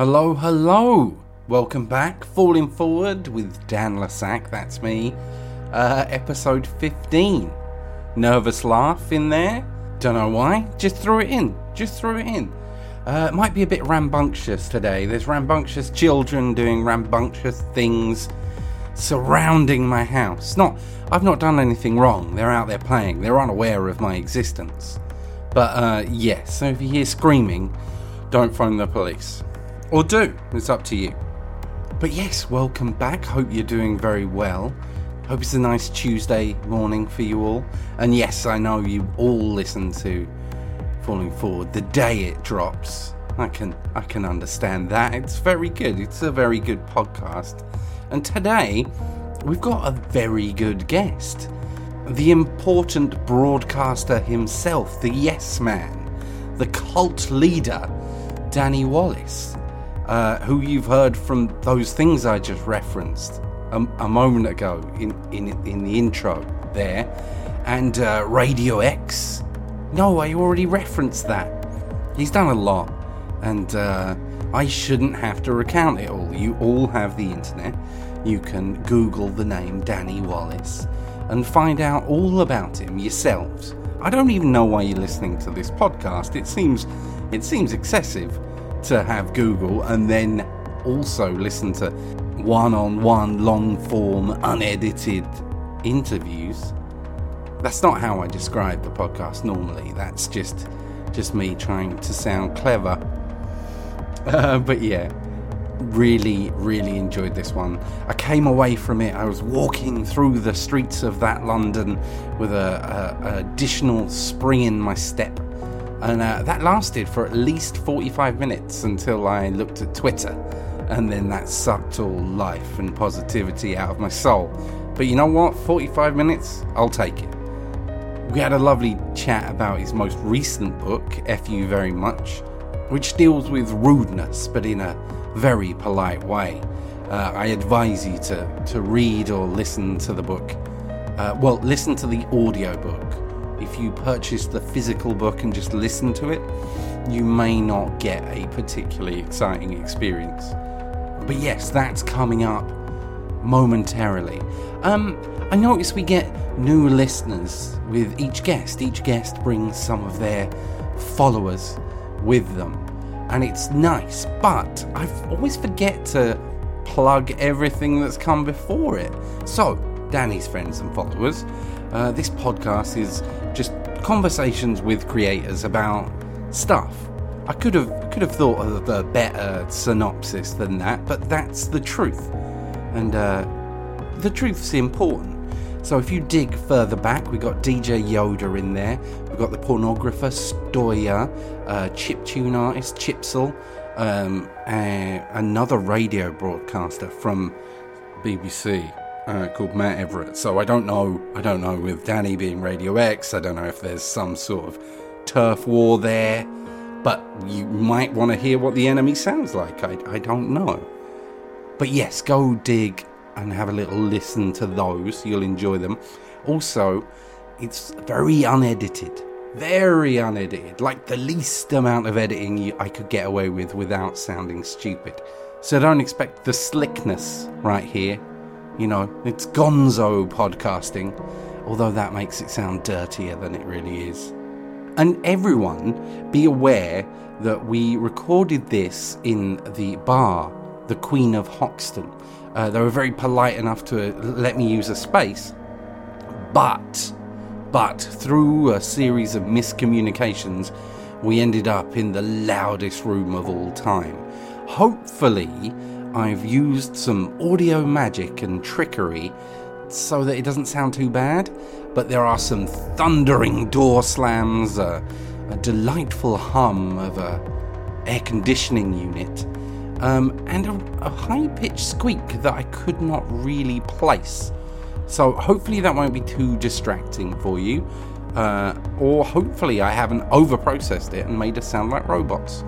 Hello, hello! Welcome back, Falling Forward with Dan Lasac, that's me. Uh, episode 15. Nervous laugh in there. Don't know why, just threw it in, just threw it in. Uh, it might be a bit rambunctious today. There's rambunctious children doing rambunctious things surrounding my house. Not, I've not done anything wrong. They're out there playing. They're unaware of my existence. But uh, yes, so if you hear screaming, don't phone the police. Or do, it's up to you. But yes, welcome back. Hope you're doing very well. Hope it's a nice Tuesday morning for you all. And yes, I know you all listen to Falling Forward the day it drops. I can I can understand that. It's very good. It's a very good podcast. And today we've got a very good guest. The important broadcaster himself, the yes man, the cult leader, Danny Wallace uh, who you've heard from those things I just referenced a, a moment ago in, in, in the intro there, and uh, Radio X. No, I already referenced that. He's done a lot, and uh, I shouldn't have to recount it all. You all have the internet. You can Google the name Danny Wallace and find out all about him yourselves. I don't even know why you're listening to this podcast. It seems it seems excessive to have Google and then also listen to one on one, long form, unedited interviews. That's not how I describe the podcast normally. That's just just me trying to sound clever. Uh, but yeah, really, really enjoyed this one. I came away from it. I was walking through the streets of that London with a, a, a additional spring in my step and uh, that lasted for at least 45 minutes until I looked at Twitter. And then that sucked all life and positivity out of my soul. But you know what? 45 minutes? I'll take it. We had a lovely chat about his most recent book, F You Very Much, which deals with rudeness, but in a very polite way. Uh, I advise you to, to read or listen to the book. Uh, well, listen to the audiobook if you purchase the physical book and just listen to it, you may not get a particularly exciting experience. But yes, that's coming up momentarily. Um, I notice we get new listeners with each guest. Each guest brings some of their followers with them, and it's nice. But I always forget to plug everything that's come before it. So, Danny's friends and followers, uh, this podcast is just conversations with creators about stuff. I could have could have thought of a better synopsis than that, but that's the truth, and uh, the truth's important. So if you dig further back, we got DJ Yoda in there. We've got the pornographer Stoya, uh, chiptune artist Chipzel, um, another radio broadcaster from BBC uh, called Matt Everitt. So I don't know. I don't know with Danny being Radio X. I don't know if there's some sort of turf war there. But you might want to hear what the enemy sounds like. I, I don't know. But yes, go dig and have a little listen to those. You'll enjoy them. Also, it's very unedited. Very unedited. Like the least amount of editing I could get away with without sounding stupid. So don't expect the slickness right here. You know, it's gonzo podcasting, although that makes it sound dirtier than it really is. And everyone, be aware that we recorded this in the bar, the Queen of Hoxton. Uh, they were very polite enough to let me use a space, but, but through a series of miscommunications, we ended up in the loudest room of all time. Hopefully, I've used some audio magic and trickery so that it doesn't sound too bad, but there are some thundering door slams, a, a delightful hum of a air conditioning unit, um, and a, a high pitched squeak that I could not really place. So hopefully that won't be too distracting for you, uh, or hopefully I haven't overprocessed it and made us sound like robots.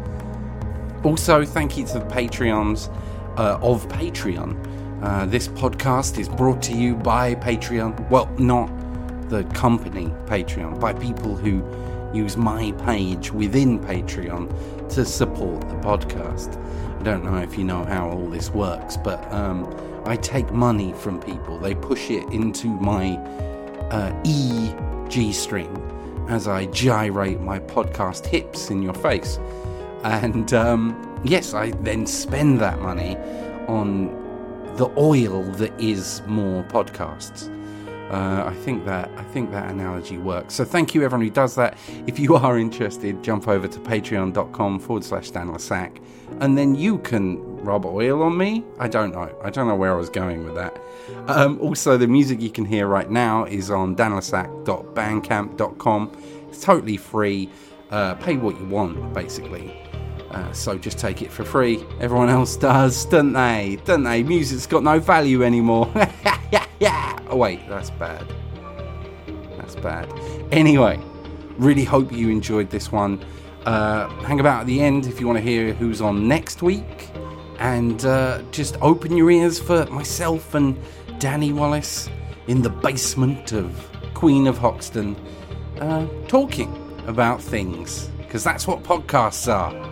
Also, thank you to the Patreons uh, of Patreon. Uh, this podcast is brought to you by Patreon. Well, not the company Patreon, by people who use my page within Patreon to support the podcast. I don't know if you know how all this works, but um, I take money from people. They push it into my uh, E G string as I gyrate my podcast hips in your face. And um, yes, I then spend that money on the oil that is more podcasts. Uh, I think that I think that analogy works. So thank you everyone who does that. If you are interested, jump over to patreon.com forward slash Dan and then you can rub oil on me. I don't know. I don't know where I was going with that. Um, also, the music you can hear right now is on danlasac.bandcamp.com. It's totally free. Uh, pay what you want, basically. Uh, so just take it for free. Everyone else does, don't they? Don't they? Music's got no value anymore. Oh wait, that's bad. That's bad. Anyway, really hope you enjoyed this one. Uh, hang about at the end if you want to hear who's on next week, and uh, just open your ears for myself and Danny Wallace in the basement of Queen of Hoxton, uh, talking about things because that's what podcasts are.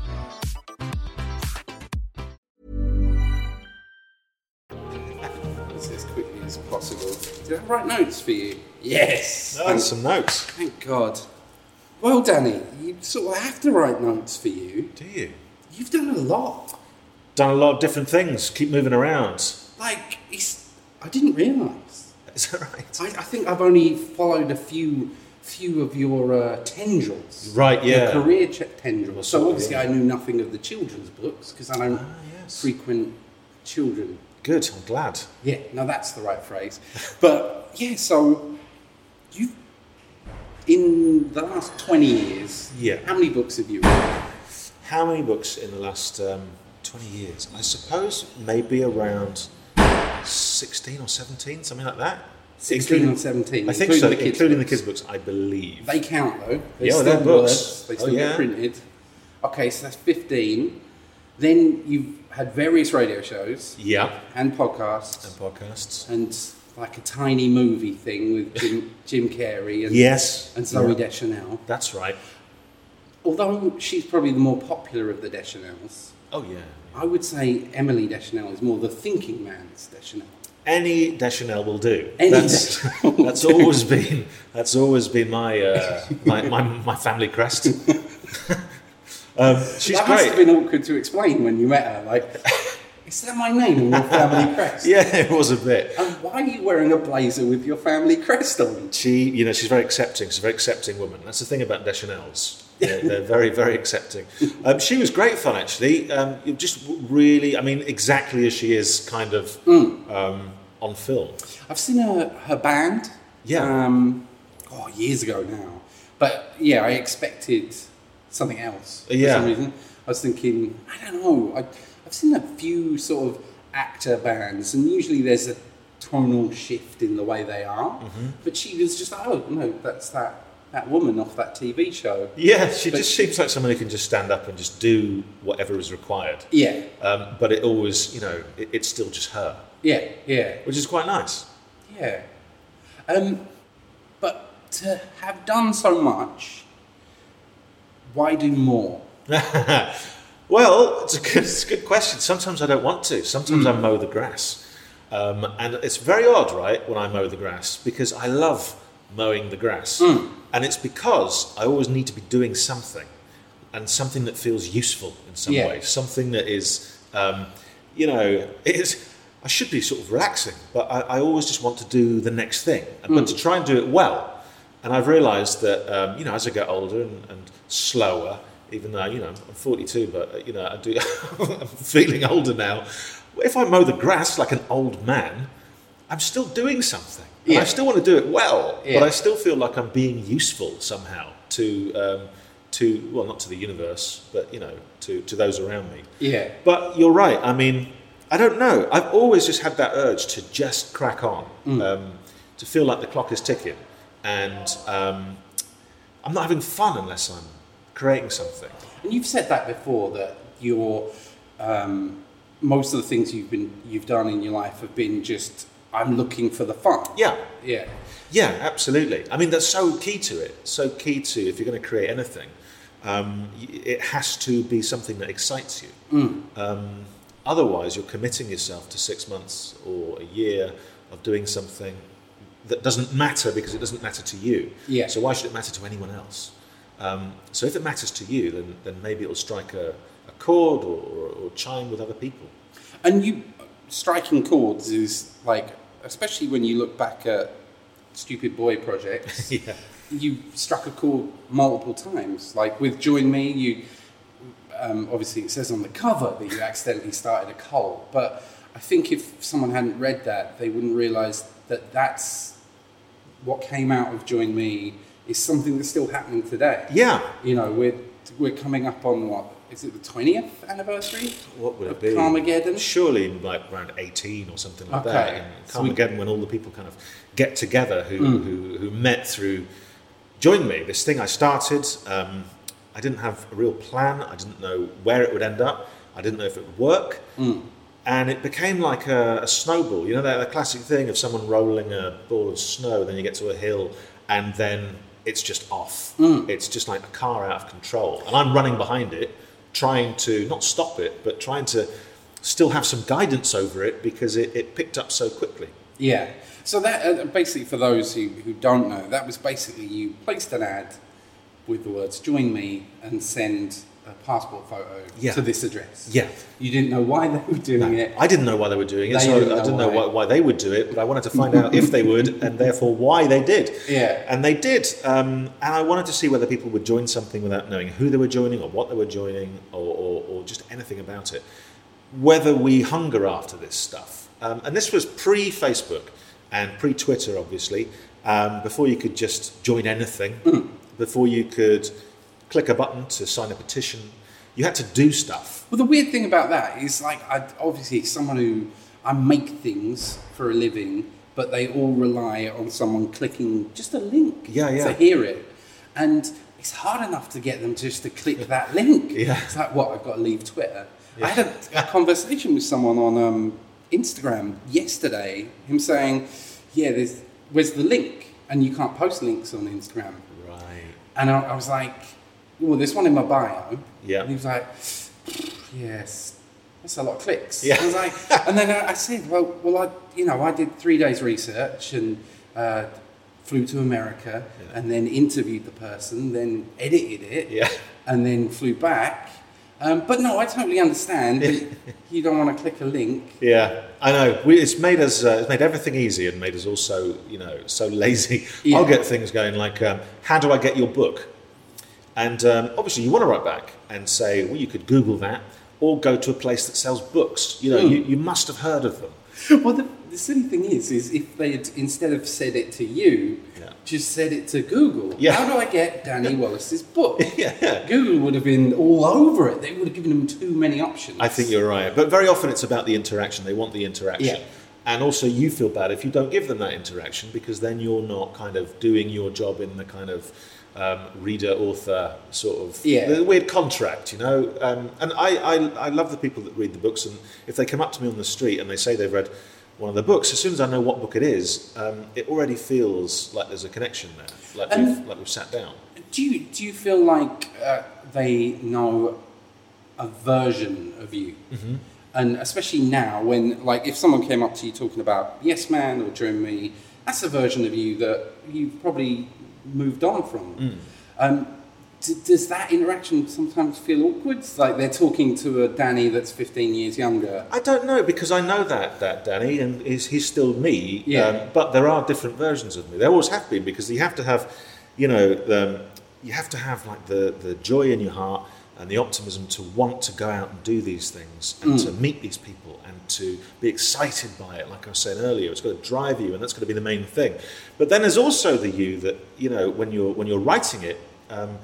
Possible. Did I write notes for you? Yes. Oh, there's some notes. Thank God. Well, Danny, you sort of have to write notes for you. Do you? You've done a lot. Done a lot of different things. Keep moving around. Like, it's, I didn't realise. Is that right? I, I think I've only followed a few few of your uh, tendrils. Right, yeah. Your career ch- tendrils. So obviously. I knew nothing of the children's books because I don't Ah, yes. frequent children. Good. I'm glad. Yeah, no, that's the right phrase. But yeah, so you've in the last twenty years. Yeah. How many books have you read? How many books in the last um, 20 years? I suppose maybe around 16 or 17, something like that. 16 Including- or 17, I think including so, the kids' including the books. kids' books, I believe. They count though. They're Yeah, still they're books. words. They Oh, still yeah. get printed. Okay, so that's fifteen. Then you've had various radio shows yeah. and podcasts And podcasts. and like a tiny movie thing with Jim, Jim Carrey and Yes. and Zooey Yeah. Deschanel. That's right. Although she's probably the more popular of the Deschanels, Oh, yeah. I would say Emily Deschanel is more the thinking man's Deschanel. Any Deschanel will do. Any that's, Deschanel that's always been that's always been my uh, my, my, my family crest. um, she's that must have been awkward to explain when you met her. Like, is that my name on your family crest? Yeah, it was a bit. And why are you wearing a blazer with your family crest on? She, you know, she's very accepting. She's a very accepting woman. That's the thing about Deschanel's. They're, they're very, very accepting. Um, she was great fun, actually. Um, just really, I mean, exactly as she is, kind of um, on film. I've seen her, her band. Yeah. Um, oh, years ago now. But yeah, I expected something else for Yeah. some reason. I was thinking, I don't know. I, I've seen a few sort of actor bands, and usually there's a tonal shift in the way they are. Mm-hmm. But she was just like, oh, no, that's that, that woman off that TV show. Yeah, she But- just seems like someone who can just stand up and just do whatever is required. Yeah, Um, but it always, you know, it, it's still just her, yeah, yeah. which is quite nice. Yeah. Um, but to have done so much, why do more? Well, it's a good, it's a good question. Sometimes I don't want to. Sometimes I mow the grass. Um, and it's very odd, right, when I mow the grass, because I love mowing the grass. And it's because I always need to be doing something, and something that feels useful in some Yeah. way, something that is, um, you know, it's, I should be sort of relaxing, but I, I always just want to do the next thing, but to try and do it well. And I've realised that, um, you know, as I get older and, and slower, even though, you know, I'm 42, but, uh, you know, I do, I'm feeling older now. If I mow the grass like an old man, I'm still doing something. And Yeah. I still want to do it well, Yeah. but I still feel like I'm being useful somehow to, um, to well, not to the universe, but, you know, to, to those around me. Yeah. But you're right. I mean, I don't know. I've always just had that urge to just crack on, um, to feel like the clock is ticking, and um, I'm not having fun unless I'm creating something. And you've said that before that your um, most of the things you've been you've done in your life have been just I'm looking for the fun. Yeah, Yeah. yeah, absolutely. I mean, that's so key to it. So key to if you're going to create anything, um, it has to be something that excites you. Um, otherwise, you're committing yourself to six months or a year of doing something that doesn't matter because it doesn't matter to you. Yeah. So why should it matter to anyone else? Um, so if it matters to you, then, then maybe it'll strike a, a chord or, or, or chime with other people. And you striking chords is like especially when you look back at stupid boy projects. yeah. you struck a chord multiple times. Like with Join Me, you um, obviously it says on the cover that you accidentally started a cult, but I think if someone hadn't read that, they wouldn't realise that that's what came out of Join Me is something that's still happening today. Yeah. You know, we're we're coming up on what is it the twentieth anniversary? What would it be? Carmageddon. Surely like around 18 or something like Okay. that. In So we- when all the people kind of get together who, Mm. who, who met through Join Me, this thing I started. Um, I didn't have a real plan. I didn't know where it would end up. I didn't know if it would work. Mm. And it became like a, a snowball. You know, that, that classic thing of someone rolling a ball of snow, then you get to a hill, and then it's just off. Mm. It's just like a car out of control. And I'm running behind it, trying to not stop it, but trying to still have some guidance over it because it, it picked up so quickly. Yeah. So that uh, basically, for those who, who don't know, that was basically you placed an ad with the words "Join me" and send a passport photo Yeah. to this address. Yeah. You didn't know why they were doing it. I didn't know why they were doing it, They so didn't I didn't know why, why they would do it, but I wanted to find out if they would, and therefore why they did. Yeah. And they did. Um, and I wanted to see whether people would join something without knowing who they were joining or what they were joining or, or, or just anything about it. Whether we hunger after this stuff. Um, and this was pre Facebook and pre Twitter, obviously, um, before you could just join anything, Mm. before you could click a button to sign a petition. You had to do stuff. Well, the weird thing about that is, like, I obviously someone who I make things for a living, but they all rely on someone clicking just a link Yeah, yeah. to hear it, and it's hard enough to get them just to click that link. Yeah. it's like what I've got to leave Twitter. I had a, a conversation with someone on um, Instagram yesterday. Him saying, "Yeah, there's where's the link?" And you can't post links on Instagram. Right. And I, I was like, well, there's one in my bio. Yeah. And he was like, yes, that's a lot of clicks. Yeah. I was like, and then I I said, well, well, I, you know, I did three days research and uh, flew to America and then interviewed the person, then edited it, Yeah. and then flew back. Um, but no, I totally understand that you don't want to click a link. Yeah, I know. We, it's made us. Uh, it's made everything easy and made us also, you know, so lazy. Yeah. I'll get things going like, um, "How do I get your book?" And um, obviously, you want to write back and say, "Well, you could Google that, or go to a place that sells books." You know, Hmm. you, you must have heard of them. Well, the, the silly thing is, is if they had instead of said it to you, Yeah. just said it to Google. Yeah. How do I get Danny Wallace's book? Yeah. Google would have been all over it. They would have given them too many options. I think you're right, but very often it's about the interaction. They want the interaction. Yeah. And also, you feel bad if you don't give them that interaction because then you're not kind of doing your job in the kind of um, reader author sort of Yeah. the weird contract, you know. Um, and I, I, I love the people that read the books, and if they come up to me on the street and they say they've read one of the books, as soon as I know what book it is, um, it already feels like there's a connection there, like, And- we've, like we've sat down. Do you do you feel like uh, they know a version of you? Mm-hmm. And especially now, when like if someone came up to you talking about Yes Man or Me, that's a version of you that you've probably moved on from. Mm. Um, d- does that interaction sometimes feel awkward? Like they're talking to a Danny that's 15 years younger. I don't know because I know that that Danny and he's, he's still me. Yeah. Um, but there are different versions of me. There always have been because you have to have, you know, um, you have to have like the the joy in your heart and the optimism to want to go out and do these things and to meet these people and to be excited by it. Like I was saying earlier, it's got to drive you, and that's going to be the main thing. But then there's also the you that you know when you're when you're writing it. Um,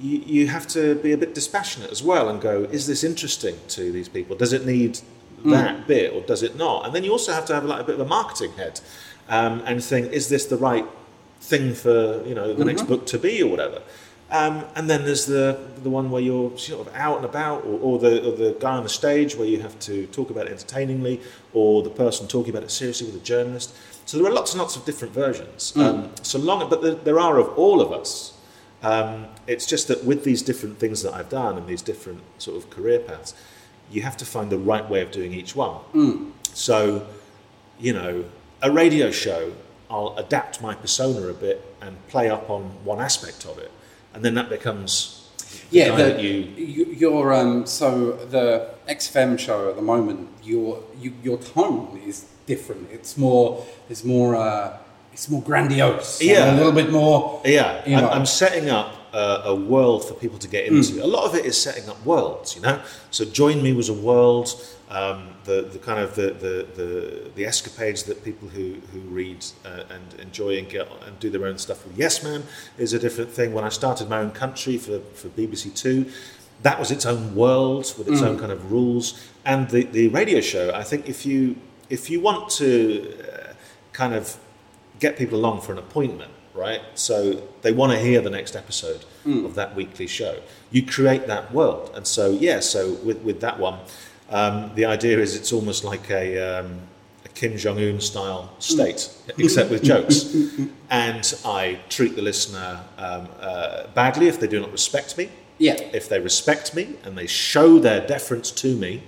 you, you have to be a bit dispassionate as well and go, is this interesting to these people? Does it need that bit or does it not? And then you also have to have like a bit of a marketing head um, and think, is this the right thing for you know the next book to be or whatever? Um, and then there's the the one where you're sort of out and about, or, or the or the guy on the stage where you have to talk about it entertainingly, or the person talking about it seriously with a journalist. So there are lots and lots of different versions. Um, so long, but there, there are of all of us. Um, it's just that with these different things that I've done and these different sort of career paths, you have to find the right way of doing each one. So, you know, a radio show, I'll adapt my persona a bit and play up on one aspect of it, and then that becomes the Yeah, guy the, that you. your um, so the XFM show at the moment, your you, your tone is different. It's more, it's more, uh, it's more grandiose. Yeah. a little bit more. Yeah, you I'm. I'm setting up a, a world for people to get into. A lot of it is setting up worlds, you know. So Join Me was a world. Um, the, the kind of the, the, the, the escapades that people who, who read uh, and enjoy and get and do their own stuff with Yes Man is a different thing. When I started my own country for, for BBC Two, that was its own world with its own kind of rules. And the, the radio show, I think if you if you want to uh, kind of get people along for an appointment, right? So they want to hear the next episode of that weekly show. You create that world, and so yeah. So with with that one, um, the idea is it's almost like a, um, a Kim Jong Un style state, except with jokes. And I treat the listener um, uh, badly if they do not respect me. Yeah. If they respect me and they show their deference to me,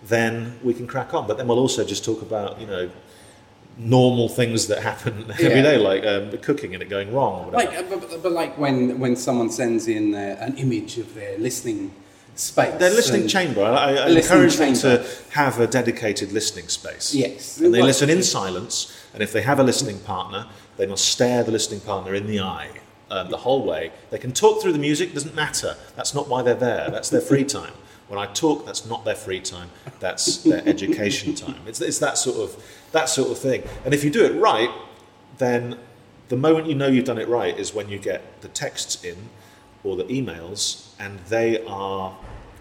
then we can crack on. But then we'll also just talk about you know normal things that happen every Yeah. day, like um, cooking and it going wrong or. Like, but, but, like when when someone sends in uh, an image of their listening space. Their listening chamber. I, listening encourage them to have a dedicated listening space. Yes. And they Well- listen in silence, and if they have a listening partner, they must stare the listening partner in the eye um, the whole way. They can talk through the music, doesn't matter. That's not why they're there. That's their free time. When I talk, that's not their free time. That's their education time. It's, it's that sort of that sort of thing. And if you do it right, then the moment you know you've done it right is when you get the texts in or the emails, and they are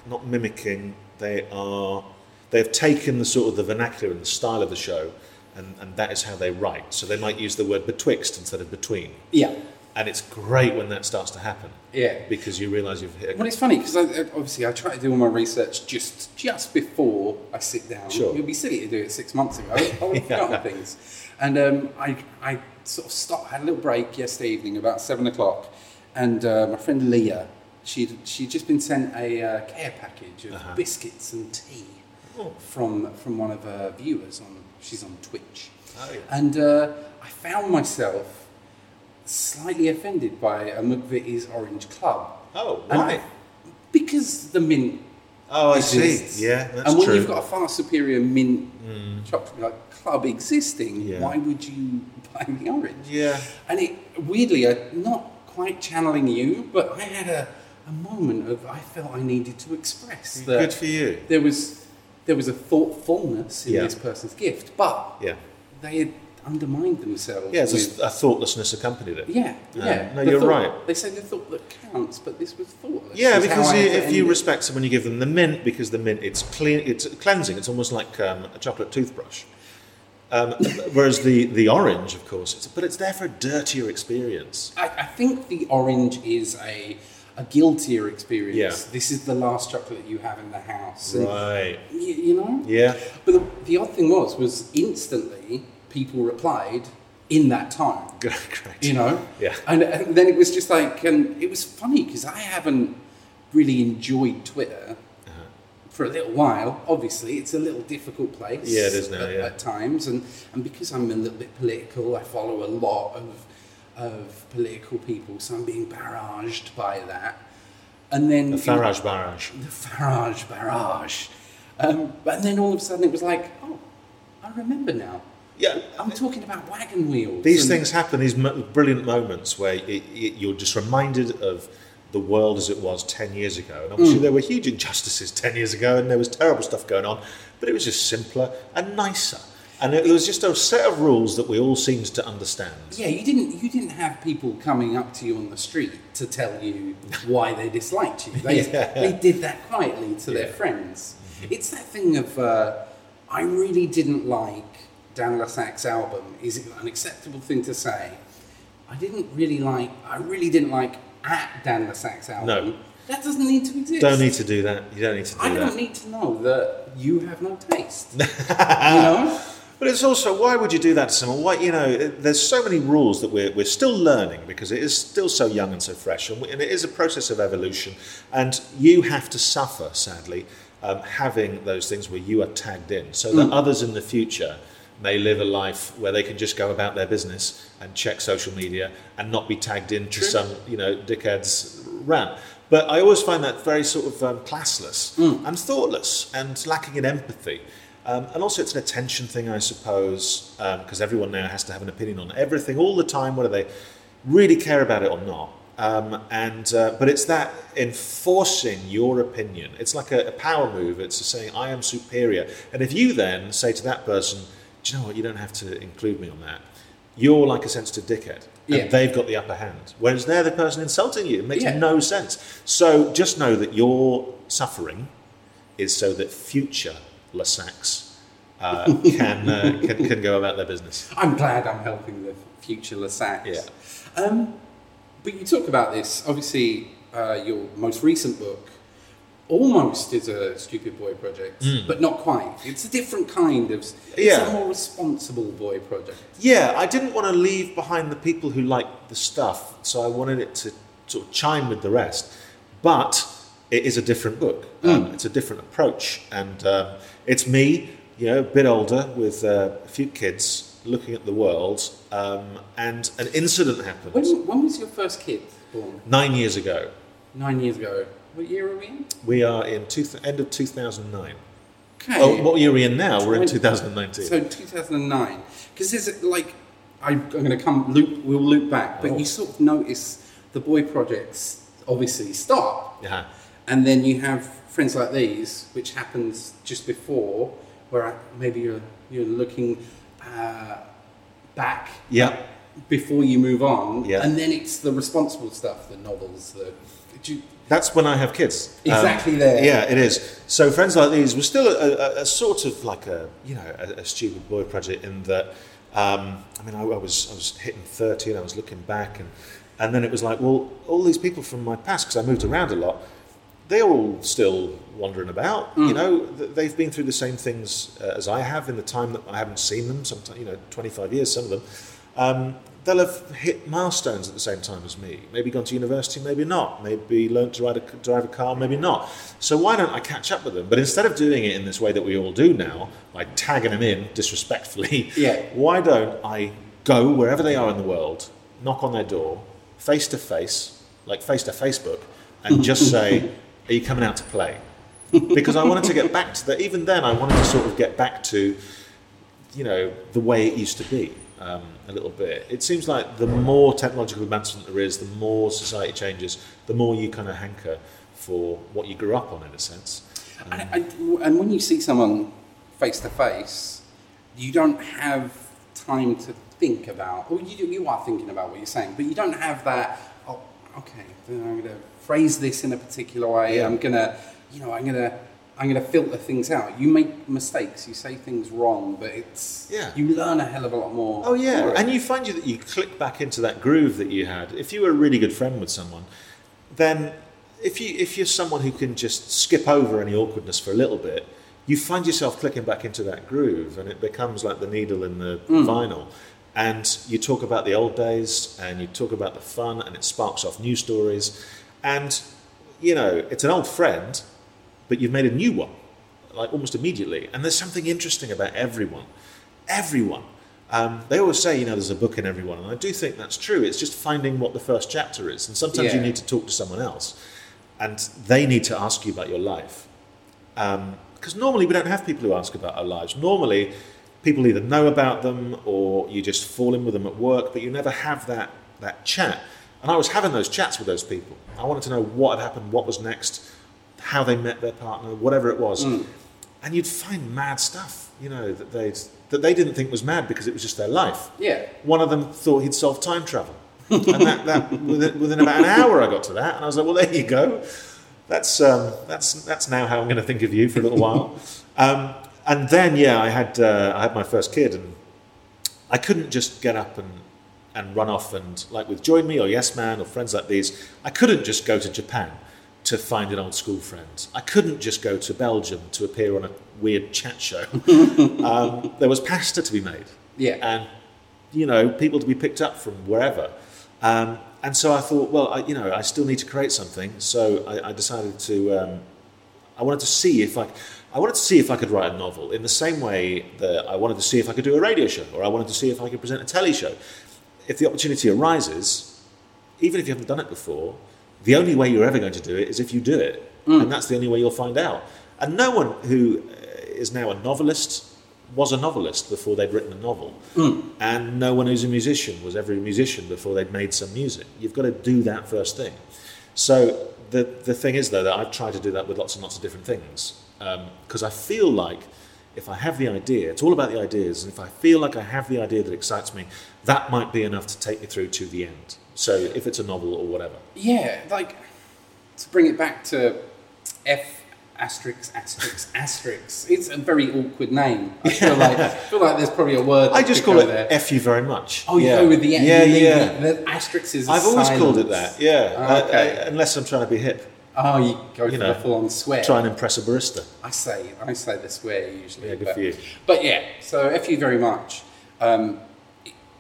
not mimicking. They are they've taken the sort of the vernacular and the style of the show, and, and that is how they write. So they might use the word betwixt instead of between, Yeah. And it's great when that starts to happen. Yeah. because you realise you've hit. Well, it's funny because obviously I try to do all my research just just before I sit down. Sure. It would be silly to do it six months ago. I would have forgotten things. And um, I, I sort of stopped, had a little break yesterday evening about seven o'clock, and uh, my friend Leah, she'd, she'd just been sent a uh, care package of Uh-huh. biscuits and tea Oh. from from one of her viewers on. She's on Twitch, Oh, yeah. and uh, I found myself slightly offended by a McVitie's Orange Club. Oh, And why? I- because the mint Oh, I exists. see. Yeah, that's and when true. Mm. you've got a far superior mint chocolate like club existing, Yeah. why would you buy the orange? Yeah. And it weirdly, I not quite channeling you, but I had a, a moment of I felt I needed to express that Good for you. there was there was a thoughtfulness in Yeah. this person's gift, but Yeah. they had undermined themselves. Yeah, with, a, thoughtlessness accompanied it. yeah, Uh, yeah. no, The you're thought- right. They say the thought that counts, but this was thoughtless. Yeah, because I i- had to if you it. respect someone, you give them the mint because the mint it's clean, it's cleansing. It's almost like um, a chocolate toothbrush. Um, whereas the, the orange, of course, it's, but it's there for a dirtier experience. I, I think the orange is a a guiltier experience. Yeah. This is the last chocolate you have in the house. And Right. y- you know? Yeah. But the, the odd thing was, was instantly people replied in that time. You know? Yeah. And, and then it was just like, and it was funny because I haven't really enjoyed Twitter Uh-huh. for a little while. Obviously, it's a little difficult place. Yeah, it is now, At, yeah. at times, and and because I'm a little bit political, I follow a lot of of political people, so I'm being barraged by that. And then The Farage barrage. the Farage barrage. Um, and then all of a sudden it was like, oh, I remember now. Yeah. I'm talking about wagon wheels. These things happen, these brilliant moments where it, it, you're just reminded of the world as it was 10 years ago. And obviously, there were huge injustices 10 years ago, and there was terrible stuff going on, but it was just simpler and nicer. And it was just a set of rules that we all seemed to understand. Yeah, you didn't. You didn't have people coming up to you on the street to tell you why they disliked you. They, Yeah. they did that quietly to their Yeah. friends. It's that thing of uh, I really didn't like Dan Lasac's album. Is it an acceptable thing to say? I didn't really like. I really didn't like at Dan Lasac's album. No. that doesn't need to exist. Don't need to do that. You don't need to do I that. don't need to know that you have no taste. you know. But it's also why would you do that to someone? Why you know? There's so many rules that we're we're still learning because it is still so young and so fresh, and, we, and it is a process of evolution. And you have to suffer, sadly, um, having those things where you are tagged in, so that others in the future may live a life where they can just go about their business and check social media and not be tagged into some you know dickhead's rant. But I always find that very sort of um, classless and thoughtless and lacking in empathy. Um, and also, it's an attention thing, I suppose, because everyone now has to have an opinion on everything all the time, whether they really care about it or not. Um, and uh, but it's that enforcing your opinion. It's like a, a power move. It's saying I am superior. And if you then say to that person, "Do you know what? You don't have to include me on that." You're like a sensitive dickhead, and Yeah. they've got the upper hand. Whereas they're the person insulting you. It makes Yeah. no sense. So just know that your suffering is so that future Lasaks uh, can, uh, can can go about their business. I'm glad I'm helping the future Lasaks. Yeah. Um, but you talk about this. Obviously, uh, your most recent book almost is a stupid boy project, but not quite. It's a different kind of. It's Hmm. Yeah. a more responsible boy project. Yeah, I didn't want to leave behind the people who liked the stuff, so I wanted it to sort of chime with the rest. But it is a different book. Um, it's a different approach, and um, it's me, you know, a bit older with uh, a few kids looking at the world, um, and an incident happened When, when was your first kid born? nine years ago. Nine years ago. What year are we in? We are in two, end of 2009. Okay. Oh, what year are we in now? We're in 2019. So 2009, because there's like I, I'm going to come loop. We'll loop back, but Oh. you sort of notice the boy projects obviously stop, yeah. and then you have friends like these, which happens just before, where maybe you're you're looking uh, back Yeah. before you move on, Yeah. and then it's the responsible stuff, the novels, the. do you- That's when I have kids. Um, Exactly there. Yeah, it is. So friends like these were still a, a, a sort of like a you know a, a stupid boy project in that. Um, I mean, I, I was I was hitting thirty and I was looking back and and then it was like, well, all these people from my past because I moved around a lot. They're all still wandering about. You know, they've been through the same things uh, as I have in the time that I haven't seen them. Sometimes, you know, twenty-five years. Some of them. Um, they'll have hit milestones at the same time as me. Maybe gone to university, maybe not. Maybe learned to ride a, drive a car, maybe not. So why don't I catch up with them? But instead of doing it in this way that we all do now, by tagging them in disrespectfully, Yeah. why don't I go wherever they are in the world, knock on their door, face to face, like face to Facebook, and just say, "Are you coming out to play?" Because I wanted to get back to that. Even then, I wanted to sort of get back to you know, the way it used to be um, a little bit. It seems like the more technological advancement there is, the more society changes, the more you kind of hanker for what you grew up on, in a sense. I, I, and when you see someone face to face, you don't have time to think about, or you, you are thinking about what you're saying, but you don't have that, oh, okay, then I'm going to phrase this in a particular way. Yeah. I'm going to, you know, I'm going to. I'm going to filter things out. You make mistakes, you say things wrong, but it's Yeah. you learn a hell of a lot more. Oh yeah, and you find you that you click back into that groove that you had. If you were a really good friend with someone, then if you if you're someone who can just skip over any awkwardness for a little bit, you find yourself clicking back into that groove, and it becomes like the needle in the hmm. vinyl. And you talk about the old days, and you talk about the fun, and it sparks off new stories. And you know, it's an old friend, but you've made a new one, like almost immediately. And there's something interesting about everyone. Everyone. Um, they always say, you know, there's a book in everyone, and I do think that's true. It's just finding what the first chapter is, and sometimes you need to talk to someone else, and they need to ask you about your life. Because normally we don't have people who ask about our lives. Normally, people either know about them or you just fall in with them at work, but you never have that that chat. And I was having those chats with those people. I wanted to know what had happened, what was next, how they met their partner, whatever it was. And you'd find mad stuff, you know, that they that they didn't think was mad because it was just their life. Yeah. One of them thought he'd solved time travel. and that, that within, within about an hour I got to that, and I was like, well, there you go. That's um, that's that's now how I'm going to think of you for a little while. Um, and then, yeah, I had uh, I had my first kid, and I couldn't just get up and and run off and like with Join Me or Yes Man or friends like these. I couldn't just go to Japan to find an old school friend. I couldn't just go to Belgium to appear on a weird chat show. um, there was pasta to be made, Yeah. and you know people to be picked up from wherever. Um, and so I thought, well, I, you know, I still need to create something. So I, I decided to. Um, I wanted to see if I, I wanted to see if I could write a novel in the same way that I wanted to see if I could do a radio show, or I wanted to see if I could present a telly show. If the opportunity arises, even if you haven't done it before, the only way you're ever going to do it is if you do it, mm. and that's the only way you'll find out. And no one who uh, now a novelist was a novelist before they'd written a novel, mm. and no one who's a musician was ever a musician before they'd made some music. You've got to do that first thing. So the the thing is though that I've tried to do that with lots and lots of different things um, because I feel like if I have the idea, it's all about the ideas, and if I feel like I have the idea that excites me, that might be enough to take me through to the end. So if it's a novel or whatever. Yeah, like to bring it back to F asterisk asterisk asterisk. It's a very awkward name. I feel like I feel like there's probably a word. I just call it there. F you very much. Oh, you yeah. go with the yeah, the, yeah. The, the asterisk is. I've always called it that. Yeah, Oh, I- okay. I- unless I'm trying to be hip, oh, you go you for know, the full-on swear. try and impress a barista. I say I say the swear usually. Yeah, good but, for you. But yeah, so F you very much um,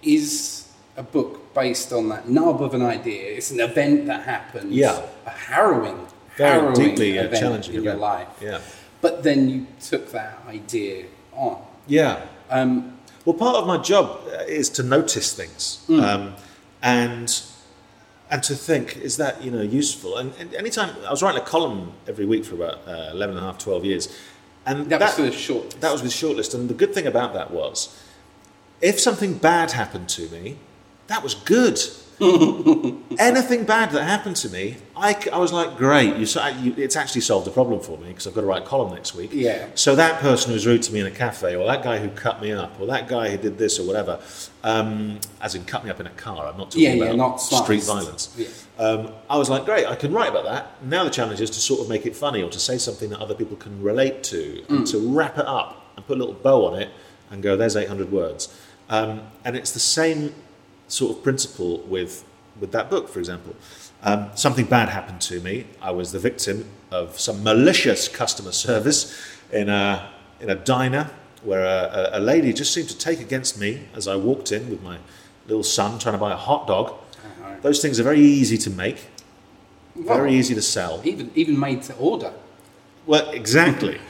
is a book based on that nub of an idea. It's an event that happens. Yeah. a harrowing, Very harrowing deeply uh, event challenging in your life. Yeah, But then you took that idea on. yeah. Um, Well, part of my job uh, is to notice things, Hmm. um, and and to think, is that you know useful? And, and anytime I was writing a column every week for about uh, 11 and a half, 12 years, and That, was for the short. that was with shortlist. And the good thing about that was, if something bad happened to me, that was good. Anything bad that happened to me, I was like, great, you, you, it's actually solved a problem for me because I've got to write a column next week. Yeah. So that person who was rude to me in a cafe, or that guy who cut me up, or that guy who did this or whatever, um, as in cut me up in a car, I'm not talking Yeah, yeah, about not street sliced. violence. Yeah. Um, I was like, great, I can write about that. Now the challenge is to sort of make it funny or to say something that other people can relate to and to wrap it up and put a little bow on it and go, there's 800 words. Um, and it's the same sort of principle with, with that book, for example. Um, something bad happened to me. I was the victim of some malicious customer service in a, in a diner where a, a, lady just seemed to take against me as I walked in with my little son trying to buy a hot dog. Those things are very easy to make, very easy to sell. Even even made to order. Well, exactly.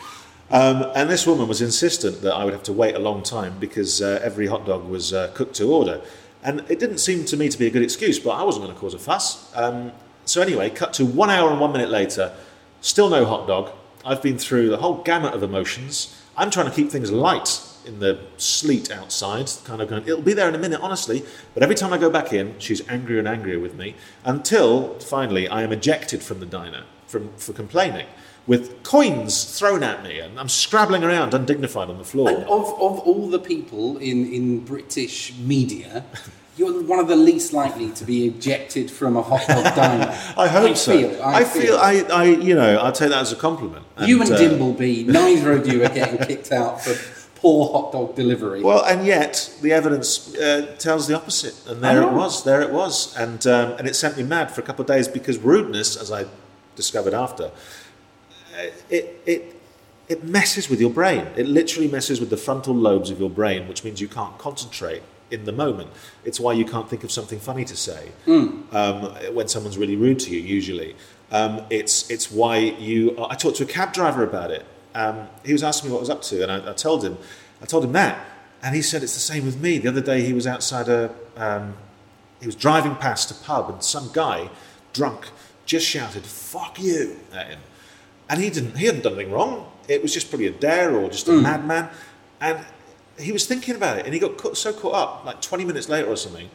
Um, and this woman was insistent that I would have to wait a long time because uh, every hot dog was uh, cooked to order. And it didn't seem to me to be a good excuse, but I wasn't going to cause a fuss. Um, so, anyway, cut to one hour and one minute later, still no hot dog. I've been through the whole gamut of emotions. I'm trying to keep things light in the sleet outside, kind of going, it'll be there in a minute, honestly. But every time I go back in, she's angrier and angrier with me until finally I am ejected from the diner from, for complaining with coins thrown at me and I'm scrabbling around undignified on the floor. And of, of all the people in, in British media, you're one of the least likely to be ejected from a hot dog diner. I hope so. Feel, I, feel, I, I, you know, I'll take that as a compliment. you and uh, Dimbleby, neither of you are getting kicked out for poor hot dog delivery. Well, and yet the evidence uh, tells the opposite, and there it was. There it was, and um, and it sent me mad for a couple of days because rudeness, as I discovered after, it it it messes with your brain. It literally messes with the frontal lobes of your brain, which means you can't concentrate in the moment. It's why you can't think of something funny to say um, when someone's really rude to you. Usually, um, it's it's why you. I talked to a cab driver about it. Um, he was asking me what I was up to, and I, I told him, I told him that, and he said it's the same with me. The other day he was outside a, um, he was driving past a pub, and some guy, drunk, just shouted "fuck you" at him, and he didn't. He hadn't done anything wrong. It was just probably a dare or just a hmm. madman, and he was thinking about it, and he got caught, so caught up. Like twenty minutes later or something,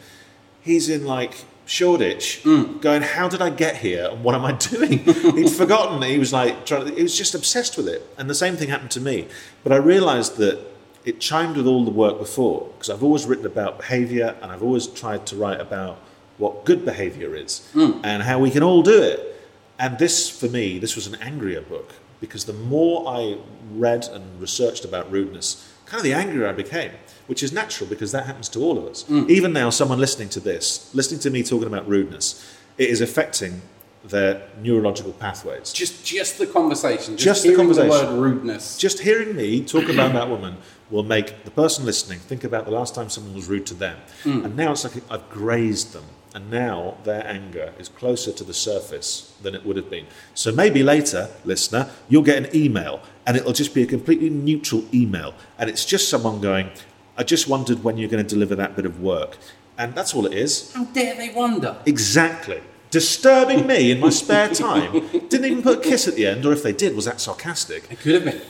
he's in like Shoreditch, hmm. going, "How did I get here? And what am I doing?" He'd forgotten. He was like, trying to, he was just obsessed with it. And the same thing happened to me. But I realised that it chimed with all the work before because I've always written about behaviour, and I've always tried to write about what good behaviour is hmm. and how we can all do it. And this, for me, this was an angrier book because the more I read and researched about rudeness, kind of the angrier I became, which is natural because that happens to all of us. Mm. Even now, someone listening to this, listening to me talking about rudeness, it is affecting their neurological pathways. just just the conversation, just, Just the conversation. the word rudeness. Just hearing me talk about that woman will make the person listening think about the last time someone was rude to them. Mm. And now it's like I've grazed them. And now their anger is closer to the surface than it would have been. So maybe later, listener, you'll get an email and it'll just be a completely neutral email. And it's just someone going, I just wondered when you're going to deliver that bit of work. And that's all it is. How dare they wonder? Exactly. Disturbing me in my spare time. Didn't even put a kiss at the end, or if they did, was that sarcastic? It could have been.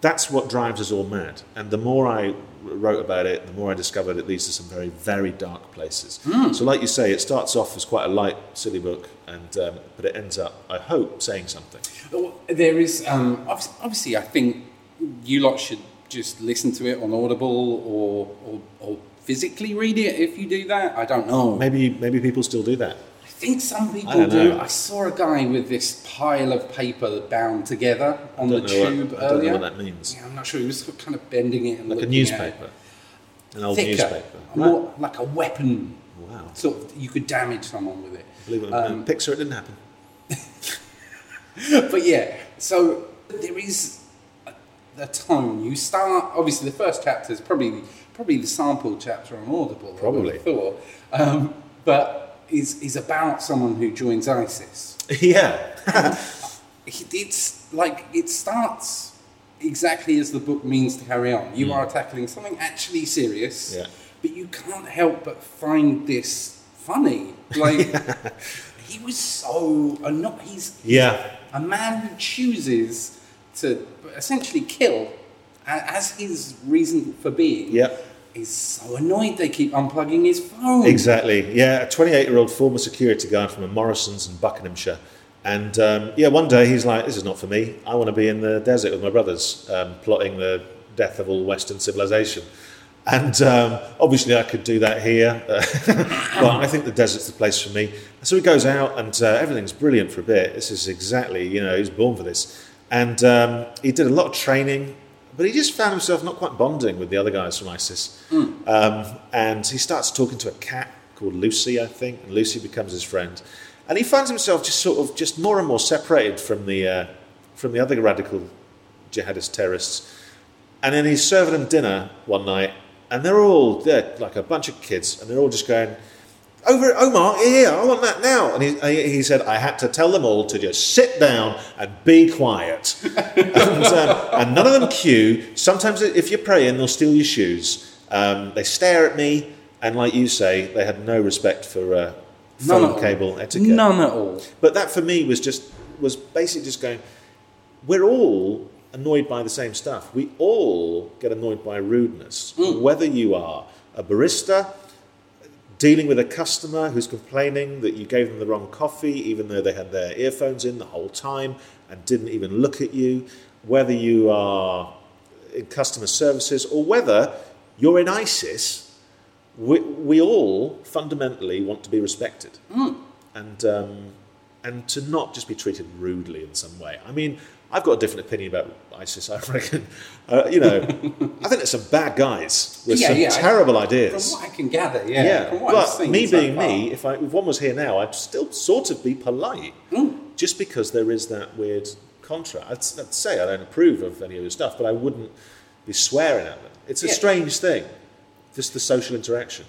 that's what drives us all mad. And the more I wrote about it, the more I discovered it leads to some very, very dark places. So, like you say, it starts off as quite a light, silly book, and um, but it ends up, I hope, saying something. There is um, obviously. I think you lot should just listen to it on Audible or, or or physically read it if you do that. I don't know. Maybe, maybe people still do that. I think some people don't do. I saw a guy with this pile of paper bound together on the know what- tube I don't know earlier. what that means. Yeah, I'm not sure. He was kind of bending it and Like a looking at it. newspaper, an old Thicker, newspaper. more like a weapon. Wow. Sort of, you could damage someone with it. Believe it or not, Um, Pixar, it didn't happen. but yeah, so there is a, a tone. You start obviously the first chapter is probably probably the sample chapter on Audible. I Probably. thought, um, but is is about someone who joins ISIS. yeah. It- It's like it starts exactly as the book means to carry on. You hmm. are tackling something actually serious. Yeah. but you can't help but find this funny. Like he was so anno- he's Yeah. a man who chooses to essentially kill as his reason for being. Yep. Is so annoyed they keep unplugging his phone. Exactly. Yeah, a 28 year old former security guard from a Morrison's in Buckinghamshire. And um, yeah, one day he's like, this is not for me. I want to be in the desert with my brothers, um, plotting the death of all Western civilization. And um, obviously, I could do that here, but I think the desert's the place for me. So he goes out, and uh, everything's brilliant for a bit. This is exactly, you know, he was born for this. And um, he did a lot of training, but he just found himself not quite bonding with the other guys from ISIS. Um, and he starts talking to a cat called Lucy, I think, and Lucy becomes his friend. And he finds himself just sort of just more and more separated from the uh, from the other radical jihadist terrorists. And then he's serving them dinner one night, and they're all they're like a bunch of kids, and they're all just going, "Over, at Omar, here, I want that now." And he, he said, "I had to tell them all to just sit down and be quiet." and, um, and none of them queue. Sometimes, if you're praying, they'll steal your shoes. Um, they stare at me, and like you say, they had no respect for uh, phone at all. cable etiquette. None at all. But that for me was just was basically just going. We're all annoyed by the same stuff. We all get annoyed by rudeness, whether you are a barista dealing with a customer who's complaining that you gave them the wrong coffee, even though they had their earphones in the whole time and didn't even look at you. Whether you are in customer services or whether you're in ISIS, we, we all fundamentally want to be respected and um, and to not just be treated rudely in some way. I mean, I've got a different opinion about ISIS. I reckon, uh, you know, I think there's some bad guys with Yeah, some yeah. terrible ideas. From what I can gather, yeah. yeah, From but me being far. me, if, I, if one was here now, I'd still sort of be polite, just because there is that weird contrast. I'd, I'd say I don't approve of any of your stuff, but I wouldn't be swearing at them. It's a Yeah. strange thing, just the social interaction.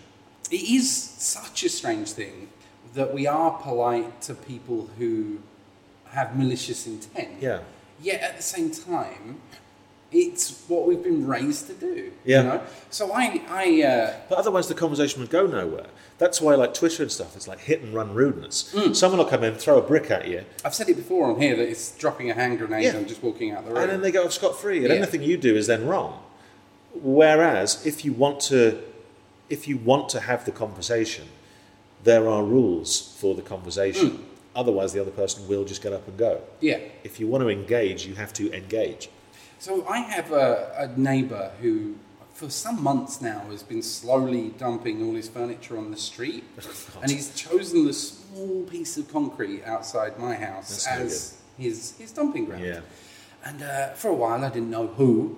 It is such a strange thing that we are polite to people who have malicious intent. Yeah. Yet at the same time, it's what we've been raised to do. Yeah. You know? So I, I uh, But otherwise, the conversation would go nowhere. That's why, like Twitter and stuff, it's like hit and run rudeness. Someone will come in, throw a brick at you, I've said it before on here that it's dropping a hand grenade Yeah. and just walking out the room. and then they go off scot free, and Yeah. anything you do is then wrong. Whereas, if you want to, if you want to have the conversation, there are rules for the conversation. Otherwise, the other person will just get up and go. yeah. If you want to engage, you have to engage. So I have a, a neighbour who, for some months now, has been slowly dumping all his furniture on the street, and he's chosen the small piece of concrete outside my house That's as his his dumping ground. Yeah. And uh, for a while, I didn't know who,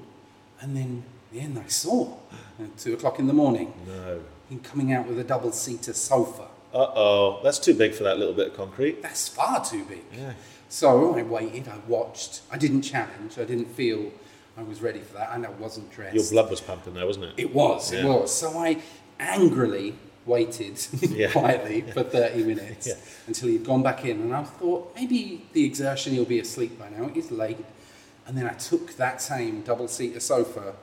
and then the end, I saw at two o'clock in the morning No. him coming out with a double seater sofa. Uh oh, that's too big for that little bit of concrete. That's far too big. Yeah. So I waited, I watched. I didn't challenge. I didn't feel I was ready for that, and I wasn't dressed. Your blood was pumping there, wasn't it? It was, it was. So I angrily waited Yeah. quietly for 30 minutes Yeah. until he'd gone back in. And I thought, maybe the exertion, he'll be asleep by now. It's late. And then I took that same double seater sofa